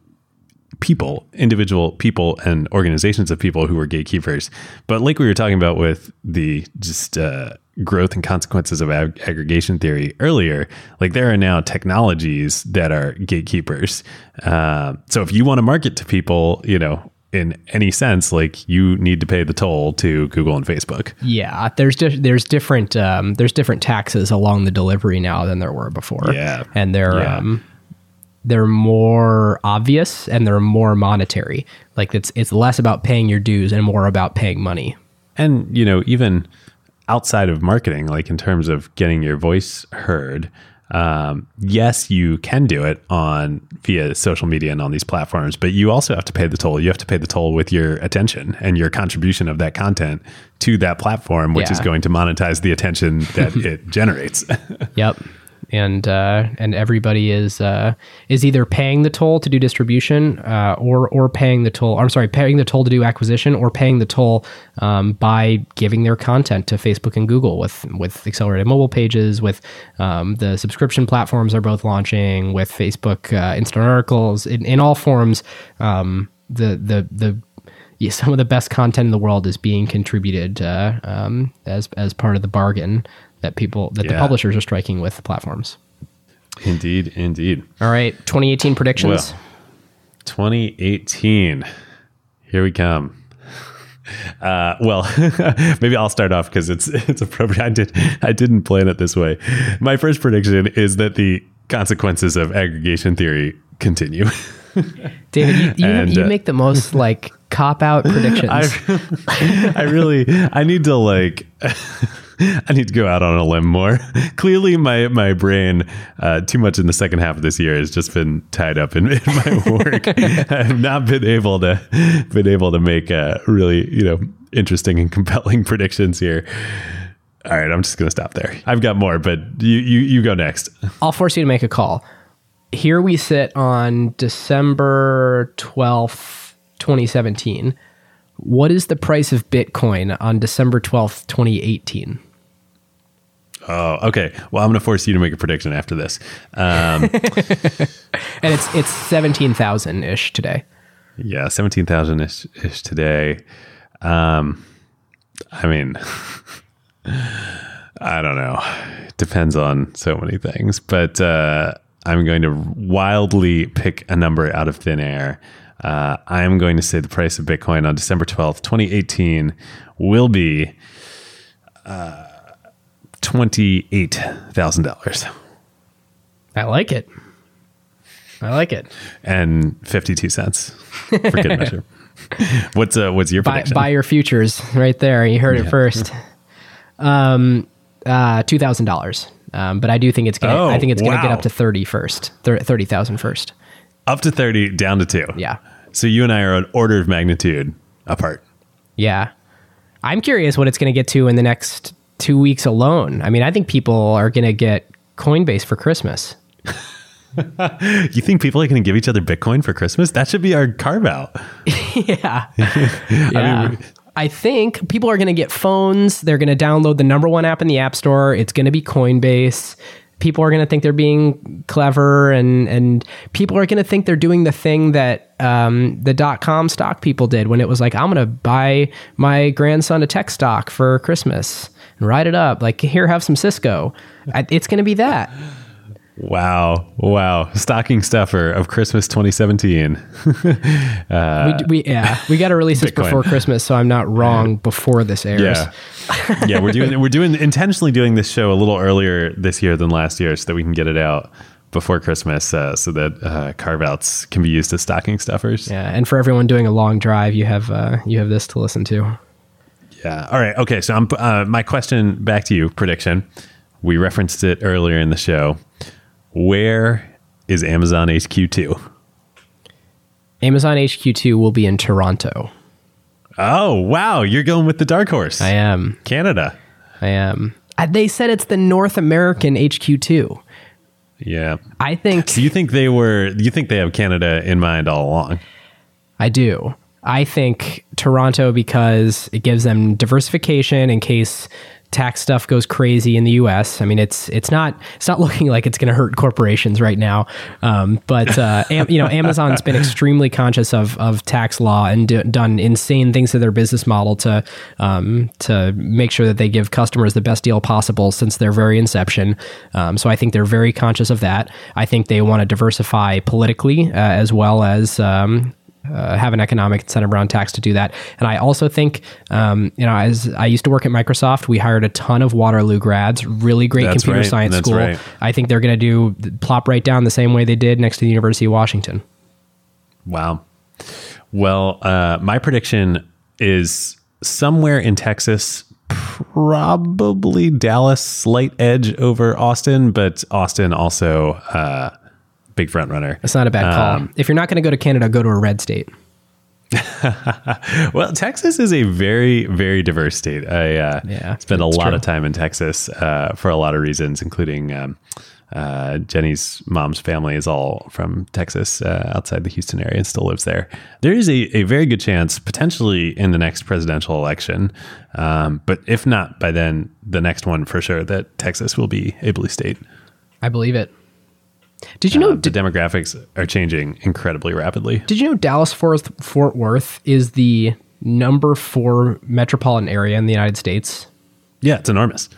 people, individual people and organizations of people who were gatekeepers. But like we were talking about with the just uh, growth and consequences of ag- aggregation theory earlier, like there are now technologies that are gatekeepers. Uh, so if you want to market to people, you know, in any sense, like you need to pay the toll to Google and Facebook. Yeah, there's di- there's different um, there's different taxes along the delivery now than there were before. Yeah, and they're yeah. um, they're more obvious and they're more monetary. Like it's it's less about paying your dues and more about paying money. And you know, even outside of marketing, like in terms of getting your voice heard, um, yes, you can do it on via social media and on these platforms, but you also have to pay the toll. You have to pay the toll with your attention and your contribution of that content to that platform, which is going to monetize the attention that [LAUGHS] it generates. Yep. And uh, and everybody is uh, is either paying the toll to do distribution, uh, or or paying the toll. I'm sorry, paying the toll to do acquisition, or paying the toll um, by giving their content to Facebook and Google with with accelerated mobile pages, with um, the subscription platforms are both launching, with Facebook uh, instant articles in, in all forms. Um, the the the some of the best content in the world is being contributed uh, um, as as part of the bargain that people that the publishers are striking with the platforms. indeed, indeed. All right, 2018 predictions. Well, 2018. Here we come. Uh, well, [LAUGHS] maybe I'll start off because it's [LAUGHS] it's appropriate. I did I didn't plan it this way. My first prediction is that the consequences of aggregation theory continue. [LAUGHS] David, you, you, And, you uh, make the most like cop out predictions. I, I really I need to like [LAUGHS] I need to go out on a limb more. [LAUGHS] Clearly, my my brain uh, too much in the second half of this year has just been tied up in, [LAUGHS] in my work. I've not been able to been able to make uh, really you know interesting and compelling predictions here. All right, I'm just gonna stop there. I've got more, but you you you go next. I'll force you to make a call. Here we sit on December 12th, 2017. What is the price of Bitcoin on December 12th, 2018? Oh, okay. Well, I'm gonna force you to make a prediction after this. Um, [LAUGHS] And it's it's 17,000 ish today. Yeah, seventeen thousand ish, ish today. Um, I mean, [LAUGHS] I don't know. It depends on so many things, but uh, I'm going to wildly pick a number out of thin air. Uh, I'm going to say the price of Bitcoin on December twelfth, 2018, will be uh, twenty-eight thousand dollars I like it. I like it. and fifty-two cents for good measure. What's uh, what's your Buy, prediction? buy your futures right there. You heard it first. Um, uh, two thousand dollars. Um, but I do think it's gonna. Oh, I think it's gonna get up to thirty first. Thir- Thirty thousand first. Up to 30, down to two. Yeah. So you and I are an order of magnitude apart. Yeah. I'm curious what it's going to get to in the next two weeks alone. I mean, I think people are going to get Coinbase for Christmas. [LAUGHS] You think people are going to give each other Bitcoin for Christmas? That should be our carve out. [LAUGHS] yeah. [LAUGHS] yeah. we- I think people are going to get phones. They're going to download the number one app in the App Store. It's going to be Coinbase. People are going to think they're being clever, and and people are going to think they're doing the thing that um, the dot com stock people did when it was like, I'm going to buy my grandson a tech stock for Christmas and write it up. Like, here, have some Cisco. I, it's going to be that. Wow. Wow. Stocking stuffer of Christmas 2017. [LAUGHS] we, we yeah, we got to release this before Christmas, so I'm not wrong before this airs. Yeah. yeah, we're doing we're doing intentionally doing this show a little earlier this year than last year so that we can get it out before Christmas uh, so that uh, carve outs can be used as stocking stuffers. Yeah, and for everyone doing a long drive, you have uh, you have this to listen to. Yeah. All right. Okay. So I'm uh, my question back to you. Prediction. We referenced it earlier in the show. Where is Amazon HQ two? Amazon HQ2 will be in Toronto. Oh wow! You're going with the dark horse. I am. Canada. I am. Uh, they said it's the North American HQ2. Yeah. I think Do you think they were? You think they have Canada in mind all along? I do. I think Toronto because it gives them diversification in case tax stuff goes crazy in the U.S. I mean, it's it's not it's not [LAUGHS] looking like it's going to hurt corporations right now. Um, but uh, am, you know, Amazon's been extremely conscious of of tax law and done insane things to their business model to um, to make sure that they give customers the best deal possible since their very inception. Um, so I think they're very conscious of that. I think they want to diversify politically uh, as well as um, uh, have an economic incentive around tax to do that. And I also think, um, you know, as I used to work at Microsoft, we hired a ton of Waterloo grads, really great That's computer right. science That's school. right. I think they're going to do plop right down the same way they did next to the University of Washington. Wow. Well, uh, my prediction is somewhere in Texas, probably Dallas slight edge over Austin, but Austin also uh, big front runner. That's not a bad call. Um, if you're not going to go to Canada, go to a red state. [LAUGHS] Well, Texas is a very, very diverse state. I uh, Yeah, spent a lot true. of time in Texas uh, for a lot of reasons, including um, uh, Jenny's mom's family is all from Texas, uh, outside the Houston area, and still lives there. There is a, a very good chance, potentially in the next presidential election, um, but if not by then, the next one for sure, that Texas will be a blue state. I believe it. Did you know? Uh, the demographics are changing incredibly rapidly. Did you know Dallas Fort Fort Worth is the number four metropolitan area in the United States? Yeah, it's enormous.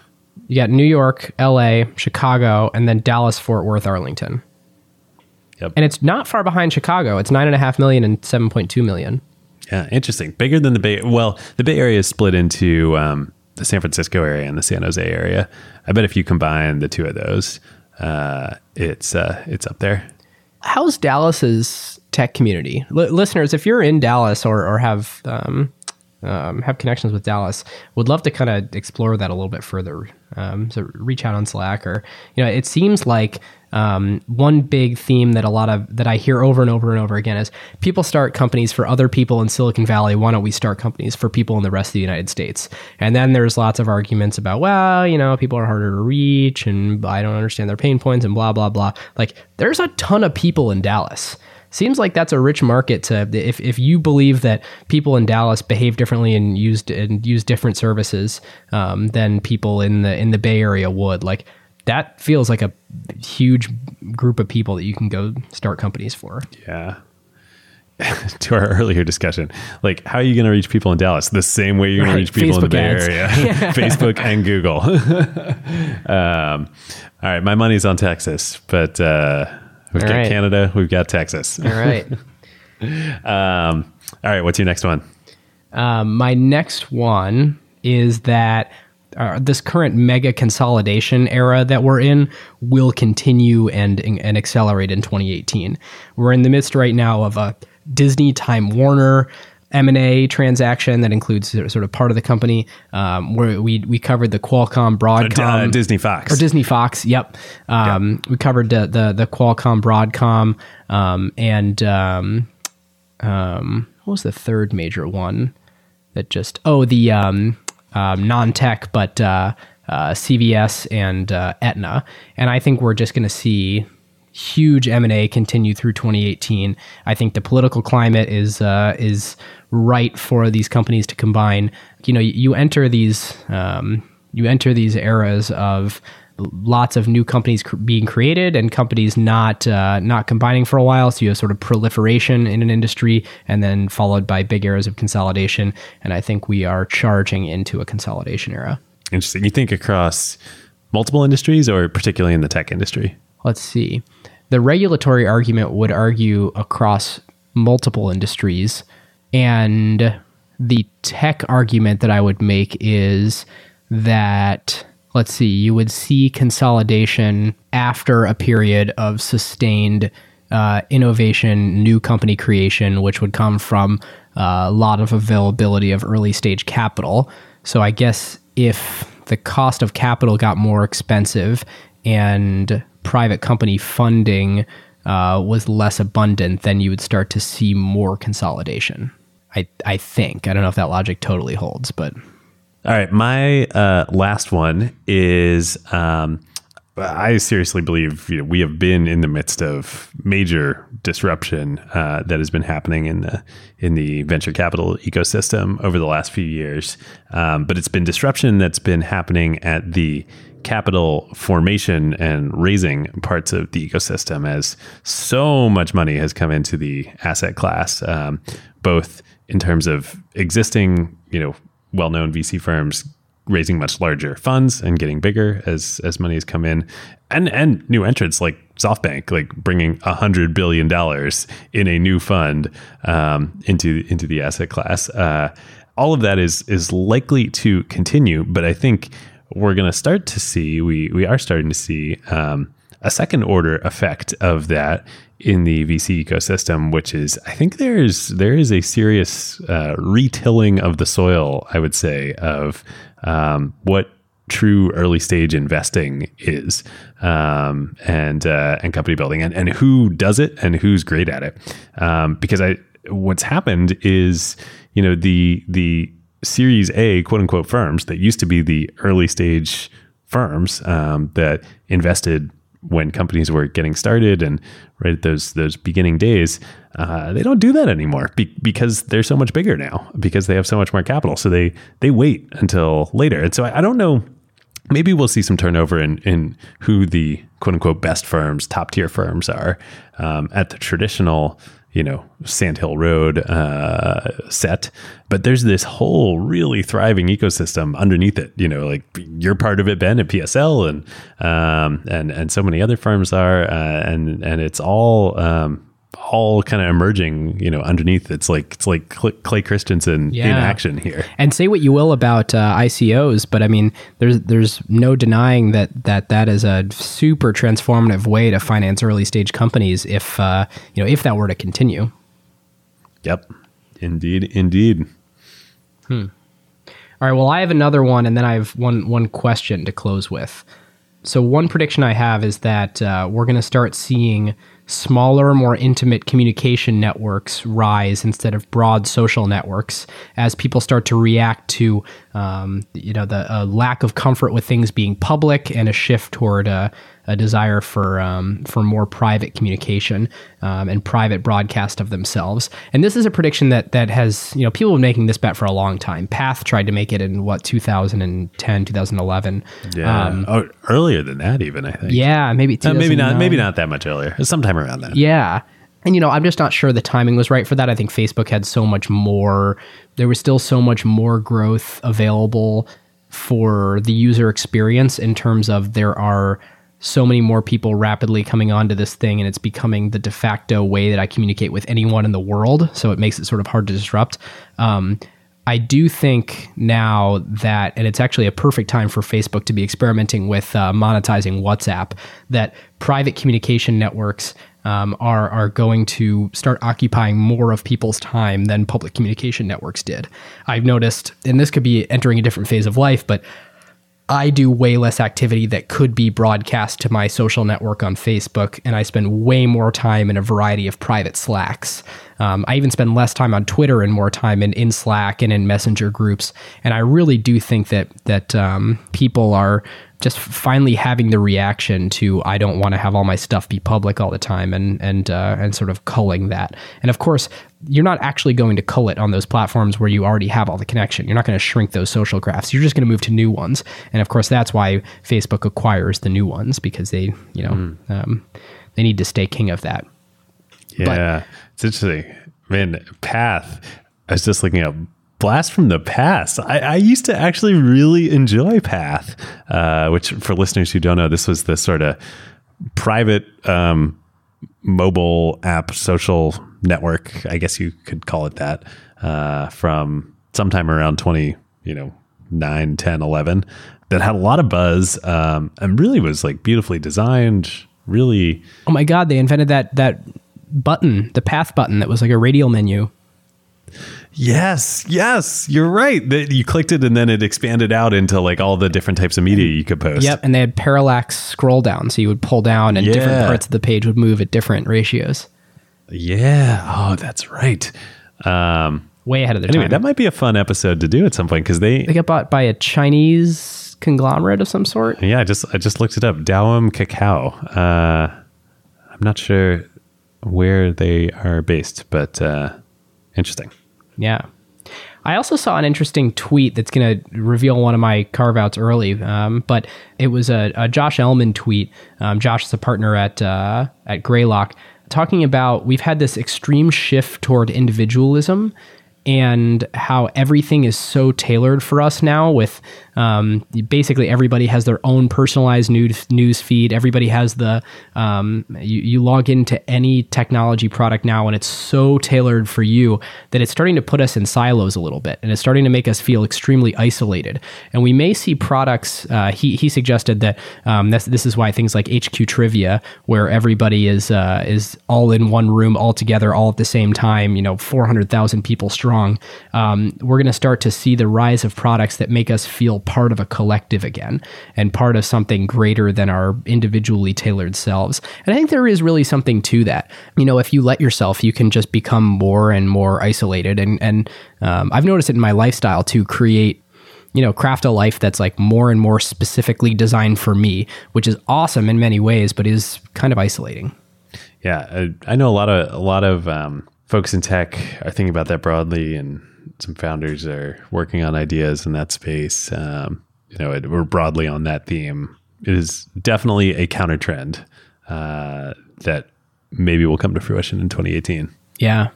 You got New York, L.A., Chicago, and then Dallas Fort Worth, Arlington. Yep. And it's not far behind Chicago. It's nine and a half million and seven point two million. Yeah, interesting. Bigger than the Bay. Well, the Bay Area is split into um, the San Francisco area and the San Jose area. I bet if you combine the two of those, uh, it's uh, it's up there. How's Dallas's tech community, L- listeners? If you're in Dallas or or have um, um, have connections with Dallas, would love to kind of explore that a little bit further. Um, so reach out on Slack or you know, it seems like um, one big theme that a lot of that I hear over and over and over again is people start companies for other people in Silicon Valley. Why don't we start companies for people in the rest of the United States? And then there's lots of arguments about well, you know, people are harder to reach, and I don't understand their pain points, and blah blah blah. Like there's a ton of people in Dallas seems like that's a rich market to if, if you believe that people in Dallas behave differently and used and use different services um, than people in the in the Bay Area would like that feels like a huge group of people that you can go start companies for. Yeah. [LAUGHS] to our earlier discussion, like how are you going to reach people in Dallas? The same way you're going Right, to reach people in the Facebook Bay ads. Area, [LAUGHS] [LAUGHS] Facebook and Google. um, all right, my money's on Texas, but uh, we've All got right. Canada, we've got Texas. All right. Um, all right, what's your next one? Um, my next one is that uh, this current mega consolidation era that we're in will continue and and accelerate in 2018. We're in the midst right now of a Disney Time Warner M&A transaction that includes sort of part of the company. Um, where we we covered the Qualcomm Broadcom Uh, Disney Fox. or Disney Fox. Yep. Um, We covered the, the the Qualcomm Broadcom um, and um, um, what was the third major one that just oh the um, um, non-tech but uh, uh, CVS and uh, Aetna, and I think we're just going to see huge M&A continue through 2018. I think the political climate is uh, is right for these companies to combine. You know, you enter these um, you enter these eras of lots of new companies cr- being created and companies not uh, not combining for a while. So you have sort of proliferation in an industry, and then followed by big eras of consolidation. And I think we are charging into a consolidation era. Interesting. You think across multiple industries or particularly in the tech industry? let's see. The regulatory argument would argue across multiple industries. And the tech argument that I would make is that, let's see, you would see consolidation after a period of sustained uh, innovation, new company creation, which would come from uh, a lot of availability of early stage capital. So I guess if the cost of capital got more expensive and private company funding uh, was less abundant, then you would start to see more consolidation. I, I think. I don't know if that logic totally holds, but All right, my uh, last one is um, I seriously believe you know, we have been in the midst of major disruption uh, that has been happening in the in the venture capital ecosystem over the last few years. Um, but it's been disruption that's been happening at the capital formation and raising parts of the ecosystem as so much money has come into the asset class, um, both in terms of existing, you know, well-known VC firms raising much larger funds and getting bigger as as money has come in, and and new entrants like SoftBank, like bringing a hundred billion dollars in a new fund um, into into the asset class. Uh, all of that is is likely to continue, but I think we're going to start to see we we are starting to see um, a second order effect of that in the VC ecosystem, which is I think there's there is a serious uh, retilling of the soil. I would say of um, what true early stage investing is um, and uh, and company building and, and who does it and who's great at it um, because I what's happened is you know the the Series A quote unquote firms that used to be the early stage firms um, that invested when companies were getting started and right at those those beginning days, uh, they don't do that anymore be- because they're so much bigger now because they have so much more capital. So they they wait until later. And so I, I don't know. Maybe we'll see some turnover in in who the quote unquote best firms, top tier firms are um, at the traditional you know Sandhill Road uh, set, but there's this whole really thriving ecosystem underneath it. You know, like you're part of it, Ben, at PSL, and um, and and so many other firms are, uh, and and it's all um, all kind of emerging, you know, underneath. It's like it's like Clay Christensen yeah. in action here. And say what you will about uh, ICOs, but I mean, there's there's no denying that that that is a super transformative way to finance early stage companies. If uh, you know, if that were to continue. Yep, indeed, indeed. Hmm. All right. Well, I have another one, and then I have one one question to close with. So one prediction I have is that uh, we're going to start seeing smaller, more intimate communication networks rise instead of broad social networks as people start to react to, um, you know, the uh, lack of comfort with things being public and a shift toward uh, a desire for um, for more private communication um, and private broadcast of themselves. And this is a prediction that that has you know people have been making this bet for a long time. Path tried to make it in what 2010, 2011. Yeah, um, oh, earlier than that even I think. Yeah, maybe uh, maybe not maybe not that much earlier. Sometime around that. Yeah. And you know, I'm just not sure the timing was right for that. I think Facebook had so much more. There was still so much more growth available for the user experience in terms of there are so many more people rapidly coming onto this thing and it's becoming the de facto way that I communicate with anyone in the world. So it makes it sort of hard to disrupt. Um, I do think now that, and it's actually a perfect time for Facebook to be experimenting with uh, monetizing WhatsApp, that private communication networks um, are are going to start occupying more of people's time than public communication networks did. I've noticed, and this could be entering a different phase of life, but I do way less activity that could be broadcast to my social network on Facebook, and I spend way more time in a variety of private Slacks. Um, I even spend less time on Twitter and more time in, in Slack and in Messenger groups. And I really do think that that um, people are just finally having the reaction to I don't want to have all my stuff be public all the time and and uh, and sort of culling that. And of course, you're not actually going to cull it on those platforms where you already have all the connection. You're not going to shrink those social graphs. You're just going to move to new ones. And of course, that's why Facebook acquires the new ones because they you know mm. um, they need to stay king of that. Yeah, but, it's interesting, man. Path. I was just looking up blast from the past. I, I, used to actually really enjoy Path, uh, which for listeners who don't know, this was the sort of private um, mobile app social network. I guess you could call it that uh, from sometime around 20, you know, 9, 10, 11 that had a lot of buzz um, and really was like beautifully designed. Really. Oh my God. They invented that, that button, the path button that was like a radial menu. Yes, yes, you're right. You clicked it and then it expanded out into like all the different types of media you could post. Yep, and they had parallax scroll down, so you would pull down and yeah. different parts of the page would move at different ratios. Yeah. Oh, that's right. Um, Way ahead of their anyway, time. Anyway, that might be a fun episode to do at some point because they they got bought by a Chinese conglomerate of some sort. Yeah, I just I just looked it up. Daum Kakao. Uh, I'm not sure where they are based, but uh, interesting. Yeah. I also saw an interesting tweet that's going to reveal one of my carve outs early, um, but it was a, a Josh Elman tweet. Um, Josh is a partner at uh, at Greylock, talking about we've had this extreme shift toward individualism and how everything is so tailored for us now with Um, basically, everybody has their own personalized news news feed. Everybody has the um, you, you log into any technology product now, and it's so tailored for you that it's starting to put us in silos a little bit, and it's starting to make us feel extremely isolated. And we may see products. Uh, he he suggested that um, this this is why things like HQ Trivia, where everybody is uh, is all in one room, all together, all at the same time. You know, four hundred thousand people strong. Um, we're going to start to see the rise of products that make us feel part of a collective again and part of something greater than our individually tailored selves. And I think there is really something to that. You know, if you let yourself, you can just become more and more isolated. And and um, I've noticed it in my lifestyle to create you know, craft a life that's like more and more specifically designed for me, which is awesome in many ways, but is kind of isolating. Yeah, I, I know a lot of a lot of um, folks in tech are thinking about that broadly, and some founders are working on ideas in that space. Um, you know, it, we're broadly on that theme. It is definitely a counter trend uh, that maybe will come to fruition in 2018. Yeah.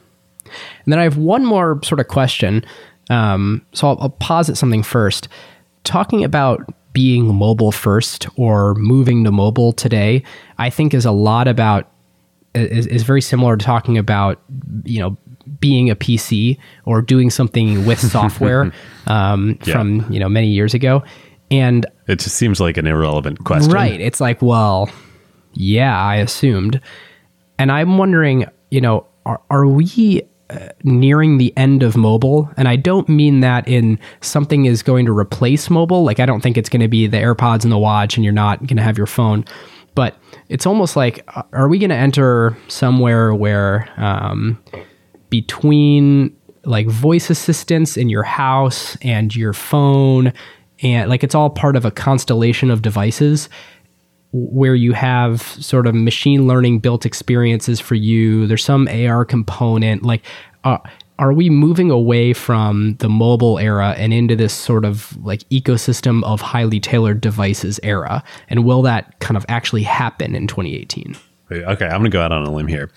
And then I have one more sort of question. Um, so I'll, I'll posit something first. Talking about being mobile first or moving to mobile today, I think is a lot about is, is very similar to talking about you know being a PC or doing something with [LAUGHS] software um, yeah. from you know many years ago. And it just seems like an irrelevant question, right? It's like, well, yeah, I assumed, and I'm wondering, you know, are, are we uh, nearing the end of mobile? And I don't mean that in something is going to replace mobile. Like I don't think it's going to be the AirPods and the watch, and you're not going to have your phone. But it's almost like, uh, are we going to enter somewhere where um, between like voice assistants in your house and your phone and like it's all part of a constellation of devices where you have sort of machine learning built experiences for you. There's some ar component. Like uh, are we moving away from the mobile era and into this sort of like ecosystem of highly tailored devices era? And will that kind of actually happen in 2018 okay i'm going to go out on a limb here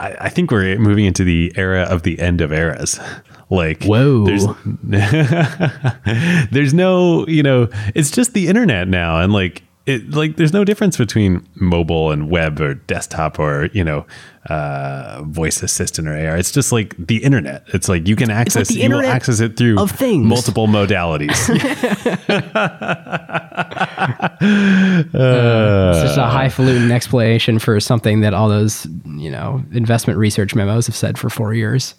I, I think we're moving into the era of the end of eras. [LAUGHS] Like, whoa, there's, [LAUGHS] there's no, you know, it's just the internet now, and like, it like there's no difference between mobile and web or desktop or you know uh, voice assistant or AR. It's just like the internet. It's like you can access like you will access it through of things. multiple modalities. [LAUGHS] [LAUGHS] uh, it's just a highfalutin explanation for something that all those you know investment research memos have said for four years.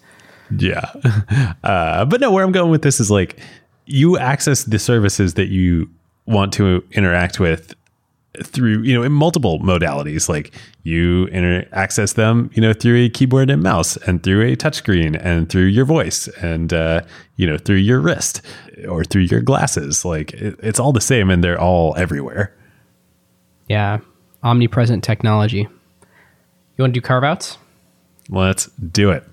Yeah, [LAUGHS] uh, but no, where I'm going with this is like you access the services that you want to interact with through you know in multiple modalities like you inter- access them you know through a keyboard and mouse and through a touchscreen and through your voice and uh, you know through your wrist or through your glasses. Like it, it's all the same and they're all everywhere. Yeah. Omnipresent technology. You want to do carve outs let's do it.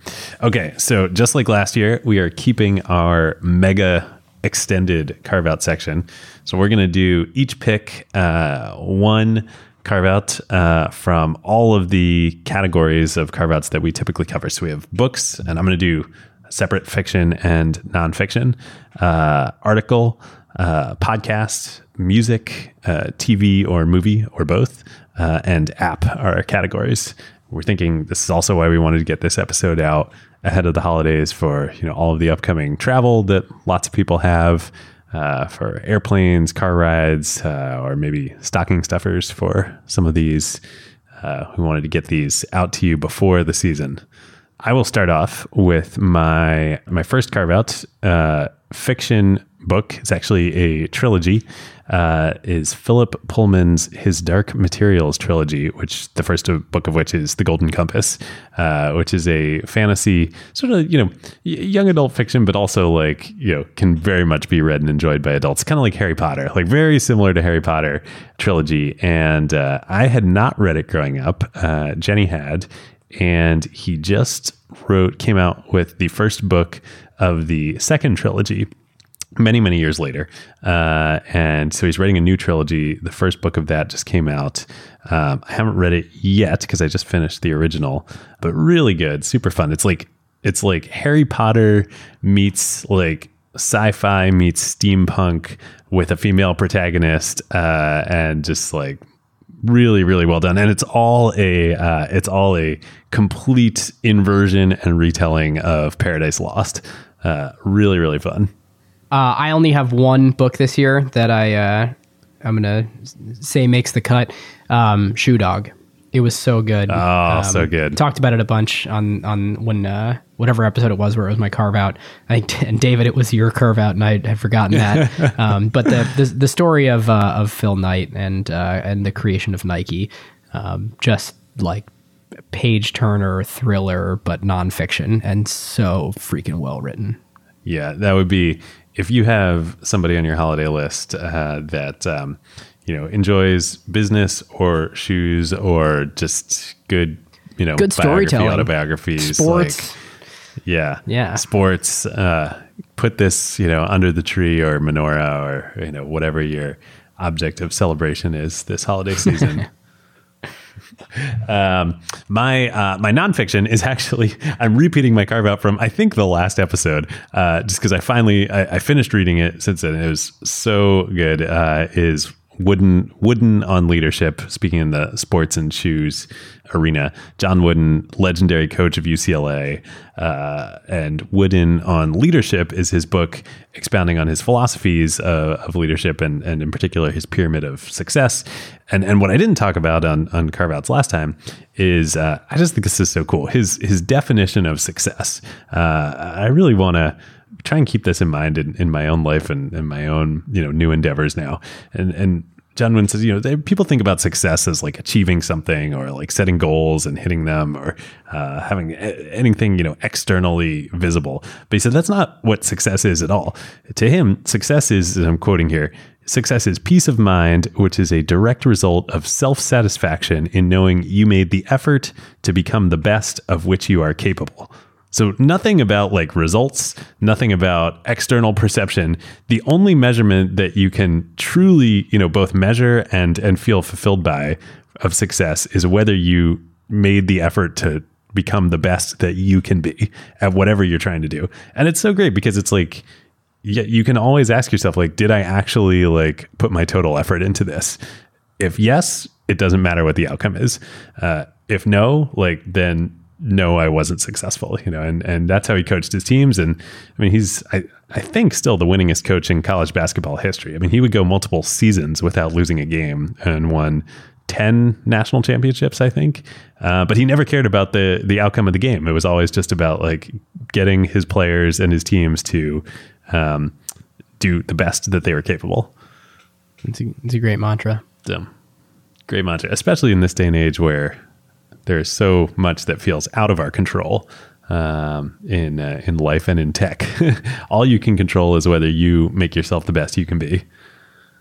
Okay. So just like last year we are keeping our mega extended carve out section. So we're going to do each pick uh, one carve out uh, from all of the categories of carve outs that we typically cover. So we have books, and I'm going to do separate fiction and nonfiction, uh, article, uh, podcast, music, uh, TV or movie or both, uh, and app are our categories. We're thinking this is also why we wanted to get this episode out ahead of the holidays for you know all of the upcoming travel that lots of people have uh, for airplanes, car rides, uh, or maybe stocking stuffers for some of these. Uh, we wanted to get these out to you before the season. I will start off with my my first carve out uh, fiction book. It's actually a trilogy uh, is Philip Pullman's His Dark Materials trilogy, which the first book of which is The Golden Compass, uh, which is a fantasy sort of you know young adult fiction, but also like you know can very much be read and enjoyed by adults, kind of like Harry Potter, like very similar to Harry Potter trilogy. And uh, I had not read it growing up. Uh, Jenny had, and he just wrote came out with the first book of the second trilogy many many years later. Uh, and so he's writing a new trilogy. The first book of that just came out. Um, i haven't read it yet because i just finished the original but really good super fun. It's like it's like harry potter meets like sci-fi meets steampunk with a female protagonist, uh, and just like really really well done. And it's all a uh, it's all a complete inversion and retelling of paradise lost. Uh, really really fun Uh, I only have one book this year that I uh, I'm gonna say makes the cut. Um, Shoe Dog. It was so good. Oh, so good. Talked about it a bunch on on when uh, whatever episode it was where it was my carve out. I think [LAUGHS] and David, it was your carve out, and I had forgotten that. [LAUGHS] um, but the, the the story of uh, of Phil Knight and uh, and the creation of Nike, um, just like page turner thriller, but nonfiction, and so freaking well written. Yeah, that would be if you have somebody on your holiday list uh, that um, you know enjoys business or shoes or just good, you know, Good storytelling. autobiographies, Sports. like yeah, Yeah. sports. Uh, put this, you know, under the tree or menorah or you know whatever your object of celebration is this holiday season. [LAUGHS] Um, my uh, my nonfiction is actually I'm repeating my carve out from I think the last episode, uh, just because I finally I, I finished reading it since then. It was so good. Uh, is Wooden Wooden on leadership. Speaking in the sports and shoes arena, John Wooden, legendary coach of UCLA, uh, and Wooden on leadership is his book expounding on his philosophies uh, of leadership and and in particular his pyramid of success. And and what I didn't talk about on on carve outs last time is uh, I just think this is so cool. His his definition of success. Uh, I really want to try and keep this in mind in, in my own life and in my own you know new endeavors now. And and John says, you know, they, people think about success as like achieving something or like setting goals and hitting them or uh, having a- anything, you know, externally visible. But he said that's not what success is at all. To him, success is, and I'm quoting here, success is peace of mind, which is a direct result of self satisfaction in knowing you made the effort to become the best of which you are capable. So nothing about like results, nothing about external perception. The only measurement that you can truly, you know, both measure and and feel fulfilled by of success is whether you made the effort to become the best that you can be at whatever you're trying to do. And it's so great because it's like yeah, you can always ask yourself like did I actually like put my total effort into this? If yes, it doesn't matter what the outcome is. Uh, if no, like then no, I wasn't successful, you know, and, and that's how he coached his teams. And I mean, he's, I, I think still the winningest coach in college basketball history. I mean, he would go multiple seasons without losing a game and won 10 national championships, I think. Uh, but he never cared about the, the outcome of the game. It was always just about like getting his players and his teams to um, do the best that they were capable. It's a, it's a great mantra. So great mantra, especially in this day and age where there's so much that feels out of our control um, in uh, in life and in tech. [LAUGHS] All you can control is whether you make yourself the best you can be.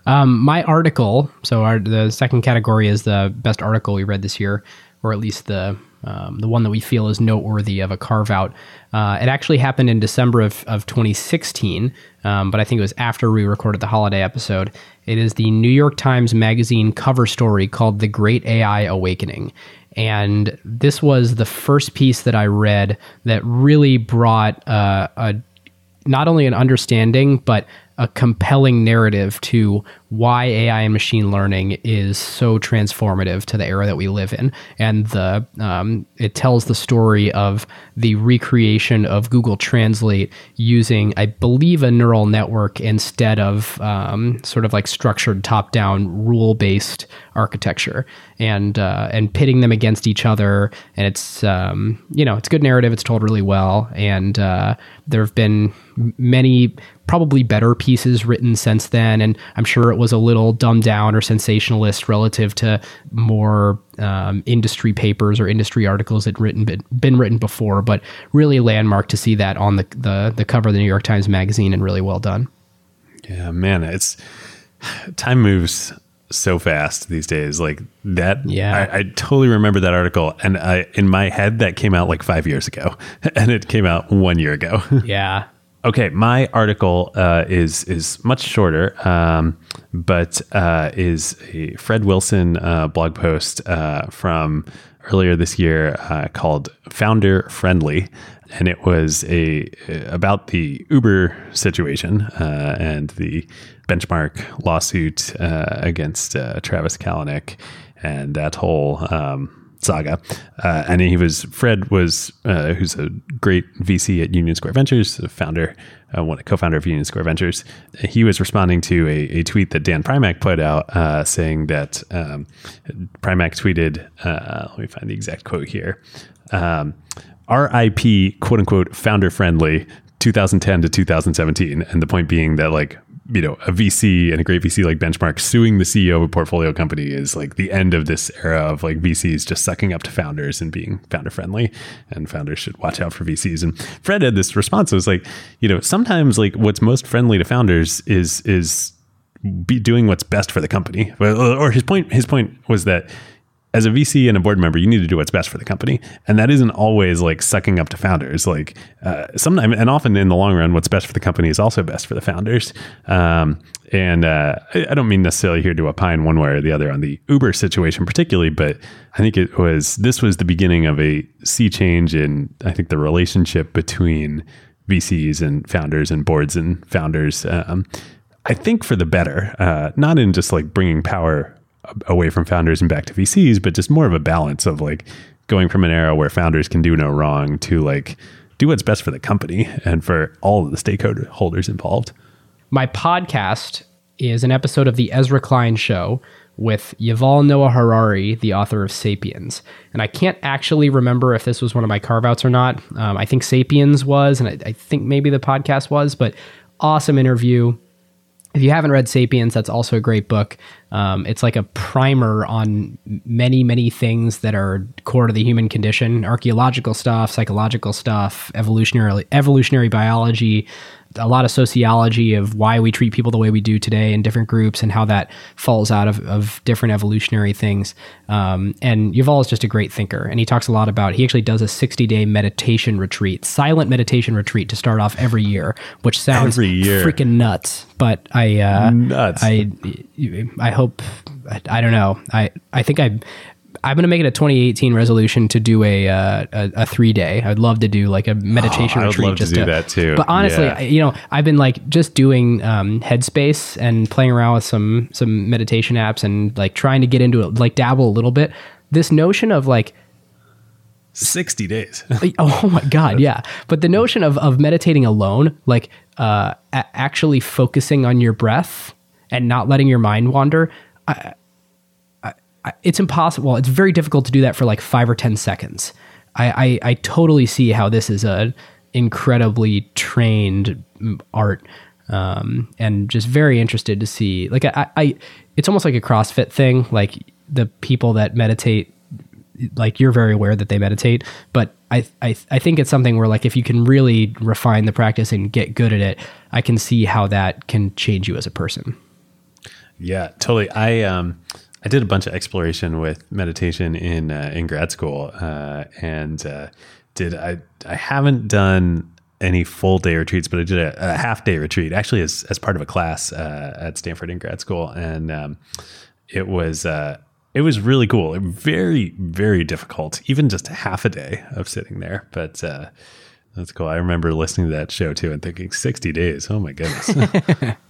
Um, my article. So our the second category is the best article we read this year, or at least the um, the one that we feel is noteworthy of a carve out. Uh, it actually happened in December of, of 2016, um, but I think it was after we recorded the holiday episode. It is the New York Times Magazine cover story called "The Great AI Awakening." And this was the first piece that I read that really brought uh, a not only an understanding but a compelling narrative to why AI and machine learning is so transformative to the era that we live in, and the um, it tells the story of the recreation of Google Translate using, I believe, a neural network instead of um, sort of like structured top-down rule-based architecture, and uh, and pitting them against each other. And it's um, you know it's good narrative. It's told really well, and uh, there have been many probably better pieces written since then and i'm sure it was a little dumbed down or sensationalist relative to more um, industry papers or industry articles that written been, been written before but really landmark to see that on the, the the cover of the new york times magazine and really well done Yeah, man, it's time moves so fast these days. Like that, Yeah. I, I totally remember that article, and I in my head that came out like five years ago, [LAUGHS] and it came out one year ago. [LAUGHS] yeah Okay, my article uh, is is much shorter, um, but uh, is a Fred Wilson uh, blog post uh, from earlier this year uh, called "Founder Friendly," and it was a about the Uber situation uh, and the benchmark lawsuit against Travis Kalanick and that whole um, saga. Uh, and he was Fred was uh, who's a great VC at Union Square Ventures, a founder, uh, one co-founder of Union Square Ventures. He was responding to a, a tweet that Dan Primack put out, uh, saying that um, Primack tweeted. Uh, let me find the exact quote here. Um, RIP, quote unquote, founder friendly 2010 to 2017. And the point being that, like, you know, a VC and a great VC like Benchmark suing the CEO of a portfolio company is like the end of this era of like VCs just sucking up to founders and being founder friendly. And founders should watch out for VCs. And Fred had this response. It was like, you know, sometimes like what's most friendly to founders is is be doing what's best for the company. Or his point his point was that as a VC and a board member, you need to do what's best for the company, and that isn't always like sucking up to founders. Like uh, sometimes, and often in the long run, what's best for the company is also best for the founders. Um, and uh, I don't mean necessarily here to opine one way or the other on the Uber situation, particularly, but I think it was this was the beginning of a sea change in I think the relationship between VCs and founders and boards and founders. Um, I think for the better, uh, not in just like bringing power away from founders and back to VCs, but just more of a balance of like going from an era where founders can do no wrong to like do what's best for the company and for all of the stakeholders involved. My podcast is an episode of the Ezra Klein Show with Yuval Noah Harari, the author of Sapiens. And I can't actually remember if this was one of my carve outs or not. Um, I think Sapiens was, and I, I think maybe the podcast was, but awesome interview if you haven't read Sapiens, that's also a great book. Um, it's like a primer on many, many things that are core to the human condition: archaeological stuff, psychological stuff, evolutionary evolutionary biology, a lot of sociology of why we treat people the way we do today in different groups and how that falls out of, of different evolutionary things. Um, and Yuval is just a great thinker. And he talks a lot about, he actually does a 60 day meditation retreat, silent meditation retreat to start off every year, which sounds every year. freaking nuts. But I, uh, nuts. I, I hope, I, I don't know. I, I think I, I'm going to make it a 2018 resolution to do a uh, a, a, three day. I'd love to do like a meditation oh, I retreat. would love just to do to, that too. But honestly, yeah. I, you know, I've been like just doing um, Headspace and playing around with some some meditation apps and like trying to get into it, like dabble a little bit. This notion of like 60 days. [LAUGHS] oh my god, yeah. But the notion of of meditating alone, like uh, a- actually focusing on your breath and not letting your mind wander. I, it's impossible. It's very difficult to do that for like five or ten seconds. I, I, I totally see how this is a incredibly trained art, um, and just very interested to see. Like I, I, it's almost like a CrossFit thing. Like the people that meditate, like you're very aware that they meditate, but I, I, I think it's something where like if you can really refine the practice and get good at it, I can see how that can change you as a person. Yeah, totally. I um I did a bunch of exploration with meditation in uh, in grad school, uh, and uh, did I I haven't done any full day retreats, but I did a, a half day retreat actually as as part of a class uh, at Stanford in grad school, and um, it was uh, it was really cool. Very very difficult, even just half a day of sitting there, but. Uh, that's cool. I remember listening to that show too and thinking 60 days. Oh my goodness.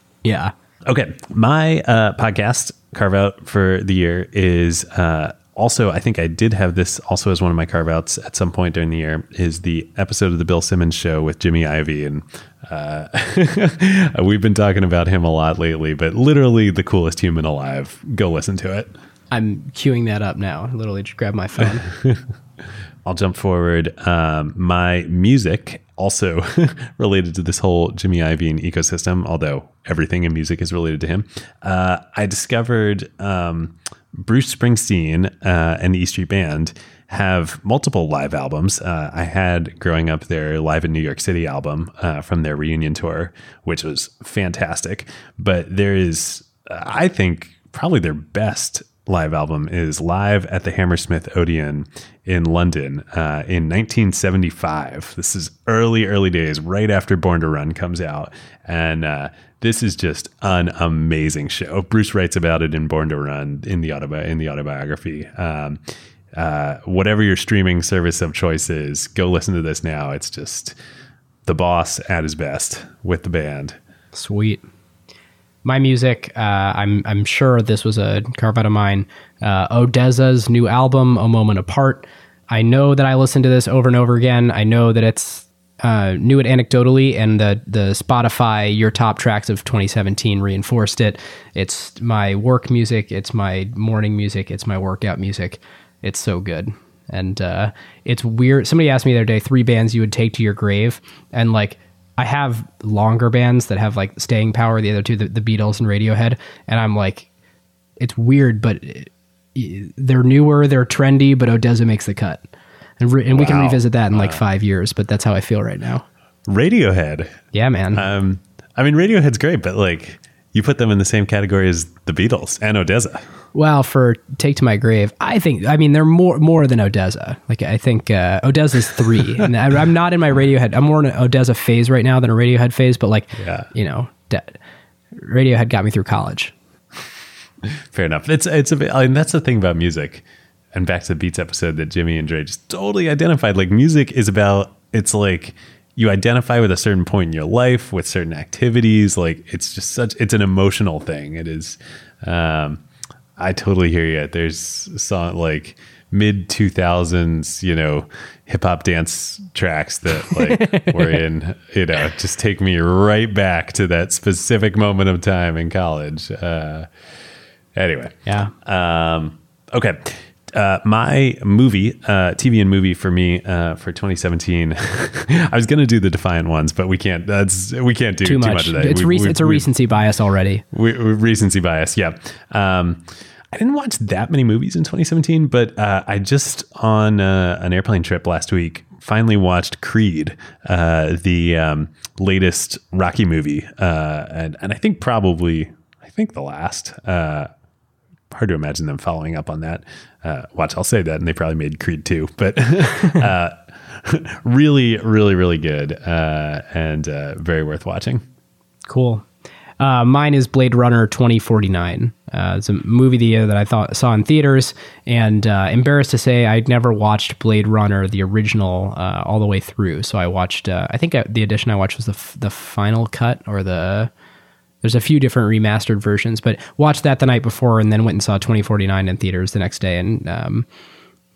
[LAUGHS] yeah. Okay. My uh, podcast carve out for the year is uh, also, I think I did have this also as one of my carve outs at some point during the year, is the episode of The Bill Simmons Show with Jimmy Iovine. And uh, [LAUGHS] we've been talking about him a lot lately, but literally the coolest human alive. Go listen to it. I'm queuing that up now. Literally just grab my phone. [LAUGHS] I'll jump forward. Um, my music also [LAUGHS] related to this whole Jimmy Iovine ecosystem, although everything in music is related to him. Uh, I discovered um, Bruce Springsteen uh, and the E Street Band have multiple live albums. Uh, I had growing up their Live in New York City album uh, from their reunion tour, which was fantastic. But there is, I think, probably their best live album is live at the Hammersmith Odeon in London uh, in 1975. This is early, early days, right after Born to Run comes out. And uh, this is just an amazing show. Bruce writes about it in Born to Run in the, autobi- in the autobiography. Um, uh, whatever your streaming service of choice is, go listen to this now. It's just the boss at his best with the band. Sweet. My music, uh, I'm I'm sure this was a carve out of mine. Uh, ODESZA's new album, A Moment Apart. I know that I listened to this over and over again. I know that it's uh, knew it anecdotally, and the the Spotify Your Top Tracks of 2017 reinforced it. It's my work music. It's my morning music. It's my workout music. It's so good, and uh, it's weird. Somebody asked me the other day three bands you would take to your grave, and like I have longer bands that have like staying power. The other two, the, the Beatles and Radiohead, and I'm like, it's weird, but they're newer, they're trendy, but ODESZA makes the cut. And, re- and we can revisit that in like five years, but that's how I feel right now. Radiohead. Yeah, man. Um, I mean, Radiohead's great, but like you put them in the same category as the Beatles and ODESZA. Well, for Take to My Grave, I think, I mean, they're more more than ODESZA. Like, I think uh, ODESZA's three. [LAUGHS] and I, I'm not in my Radiohead, I'm more in an ODESZA phase right now than a Radiohead phase, but like, Yeah. you know, de- Radiohead got me through college. [LAUGHS] Fair enough. It's it's a bit, I mean, that's the thing about music. And back to the Beats episode that Jimmy and Dre just totally identified. Like music is about it's like you identify with a certain point in your life with certain activities. Like it's just such it's an emotional thing. It is. Um, I totally hear you. There's song like mid 2000s, you know, hip hop dance tracks that like [LAUGHS] were in, you know, just take me right back to that specific moment of time in college. Uh, anyway, Yeah. um, okay. Uh, my movie, uh, TV and movie for me uh, for 2017. [LAUGHS] I was going to do the Defiant ones, but we can't. That's we can't do Too too, much. much, of that. it's, We- rec- we- it's a we- recency bias already. we, we- recency bias, yeah. Um, I didn't watch that many movies in 2017, but uh, I just on uh, an airplane trip last week finally watched Creed, uh, the um, latest Rocky movie, uh, and and I think probably I think the last. Hard to imagine them following up on that. Uh, watch, I'll say that, and they probably made Creed too, but [LAUGHS] uh, [LAUGHS] really, really, really good uh, and uh, very worth watching. Cool. Uh, mine is Blade Runner 2049. Uh, it's a movie the year that I thought saw in theaters, and embarrassed to say I'd never watched Blade Runner the original all the way through. So I watched. I think uh, the edition I watched was the f- the final cut or the. There's a few different remastered versions, but watched that the night before, and then went and saw 2049 in theaters the next day, and um,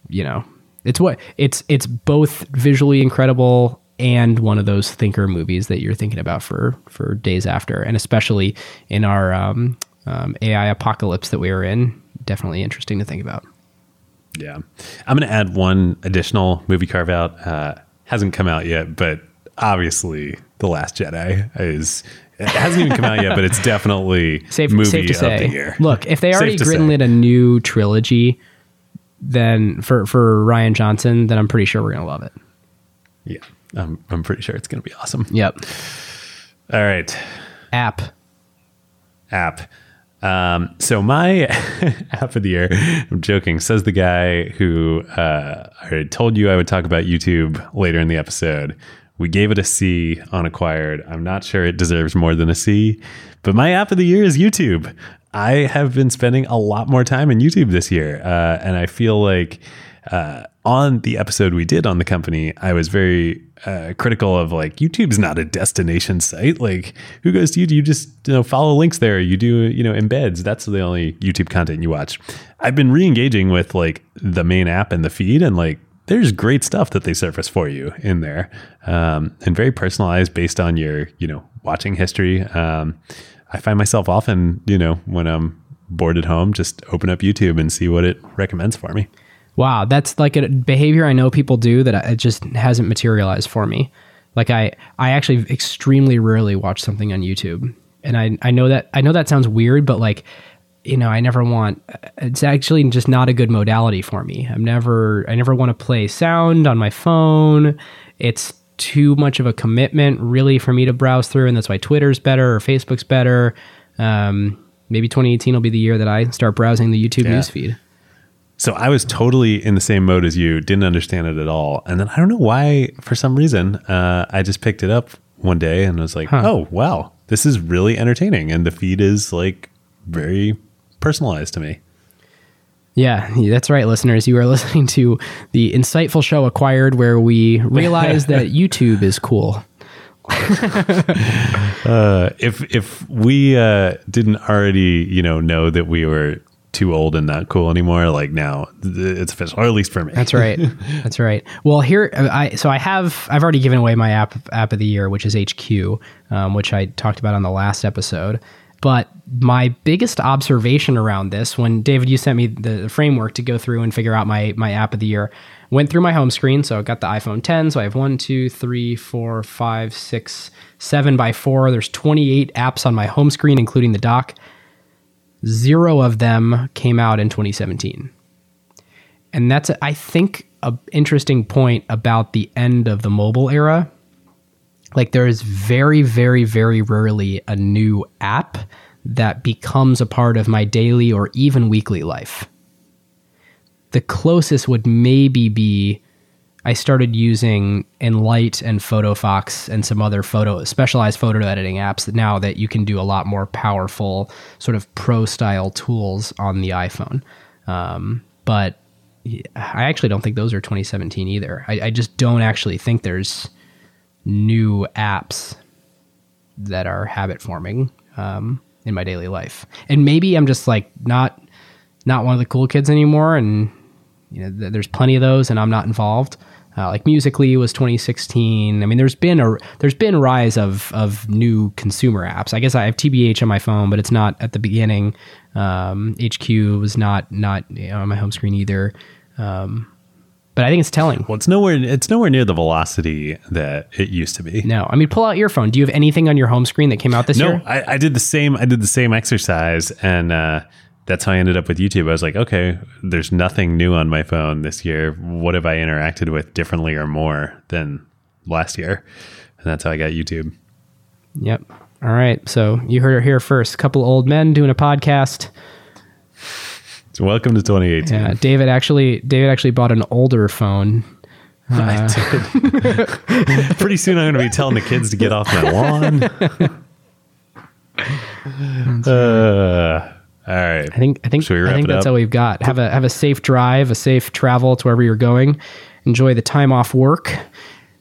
you know, it's what it's it's both visually incredible and one of those thinker movies that you're thinking about for for days after, and especially in our um, um, AI apocalypse that we are in. Definitely interesting to think about. Yeah. I'm going to add one additional movie carve out. Uh, hasn't come out yet, but obviously The Last Jedi is. It hasn't even come out yet, but it's definitely [LAUGHS] Safe, movie safe to of say. the year. Look, if they already greenlit a new trilogy, then for for Rian Johnson, then I'm pretty sure we're gonna love it. Yeah. I'm, I'm pretty sure it's going to be awesome. Yep. All right. App. app. Um, so my [LAUGHS] app of the year, I'm joking, says the guy who uh, I told you I would talk about YouTube later in the episode. We gave it a C on acquired. I'm not sure it deserves more than a C, but my app of the year is YouTube. I have been spending a lot more time in YouTube this year, uh, and I feel like uh, on the episode we did on the company, I was very uh, critical of like YouTube's not a destination site. Like, who goes to YouTube? You just you know follow links there. You do you know embeds. That's the only YouTube content you watch. I've been re-engaging with like the main app and the feed, and like there's great stuff that they surface for you in there, um, and very personalized based on your you know watching history. Um, I find myself often you know when I'm bored at home, just open up YouTube and see what it recommends for me. Wow, that's like a behavior I know people do that it just hasn't materialized for me. Like I, I actually extremely rarely watch something on YouTube, and I, I know that I know that sounds weird, but like, you know, I never want. It's actually just not a good modality for me. I'm never, I never want to play sound on my phone. It's too much of a commitment, really, for me to browse through, and that's why Twitter's better or Facebook's better. Um, maybe 2018 will be the year that I start browsing the YouTube Yeah. newsfeed. So I was totally in the same mode as you, didn't understand it at all. And then I don't know why, for some reason, uh, I just picked it up one day and was like, Huh. oh, wow, this is really entertaining. And the feed is like very personalized to me. Yeah, that's right, listeners. You are [LAUGHS] listening to the insightful show acquired where we realize that [LAUGHS] YouTube is cool. [LAUGHS] uh, if if we uh, didn't already, you know, know that we were too old and not cool anymore, like now it's official, or at least for me. That's right. That's right. Well, here I so I have I've already given away my app app of the year, which is HQ, um, which I talked about on the last episode. But my biggest observation around this, when David, you sent me the framework to go through and figure out my my app of the year, went through my home screen. So I got the iPhone 10. So I have one, two, three, four, five, six, seven by four. There's 28 apps on my home screen, including the dock. Zero of them came out in 2017. And that's, I think, an interesting point about the end of the mobile era. Like, there is very, very, very rarely a new app that becomes a part of my daily or even weekly life the closest would maybe be I started using Enlight and PhotoFox and some other photo specialized photo editing apps that now that you can do a lot more powerful sort of pro style tools on the iPhone. Um, but I actually don't think those are 2017 either. I, I just don't actually think there's new apps that are habit forming um, in my daily life. And maybe I'm just like not not one of the cool kids anymore, and you know, th- there's plenty of those, and I'm not involved. Uh, like Musical.ly was 2016. I mean, there's been a there's been rise of of new consumer apps. I guess I have TBH on my phone, but it's not at the beginning. Um, HQ was not not on my home screen either. Um, but I think it's telling. Well, it's nowhere it's nowhere near the velocity that it used to be. No, I mean, pull out your phone. Do you have anything on your home screen that came out this no, year? No, I, I, did the same. I did the same exercise, and uh, that's how I ended up with YouTube. I was like, okay, there's nothing new on my phone this year. What have I interacted with differently or more than last year? And that's how I got YouTube. Yep. All right. So you heard it here first. A couple old men doing a podcast. So welcome to 2018. Yeah, David actually David actually bought an older phone. [LAUGHS] Uh, [LAUGHS] Pretty soon I'm going to be telling the kids to get off my lawn. [LAUGHS] uh, all right. I think I think I think that's all we've got. Have a have a safe drive, a safe travel to wherever you're going. Enjoy the time off work.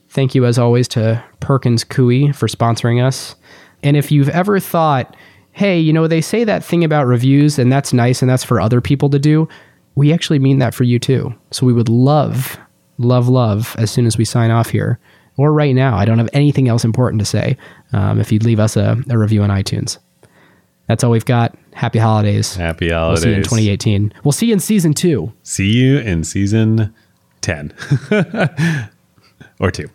Thank you as always to Perkins Coie for sponsoring us. And if you've ever thought, hey, you know, they say that thing about reviews and that's nice and that's for other people to do, we actually mean that for you too. So we would love, love, love as soon as we sign off here or right now. I don't have anything else important to say. Um, if you'd leave us a, a review on iTunes. That's all we've got. Happy holidays. Happy holidays. We'll see you in 2018. We'll see you in season two. See you in season 10 [LAUGHS] or two.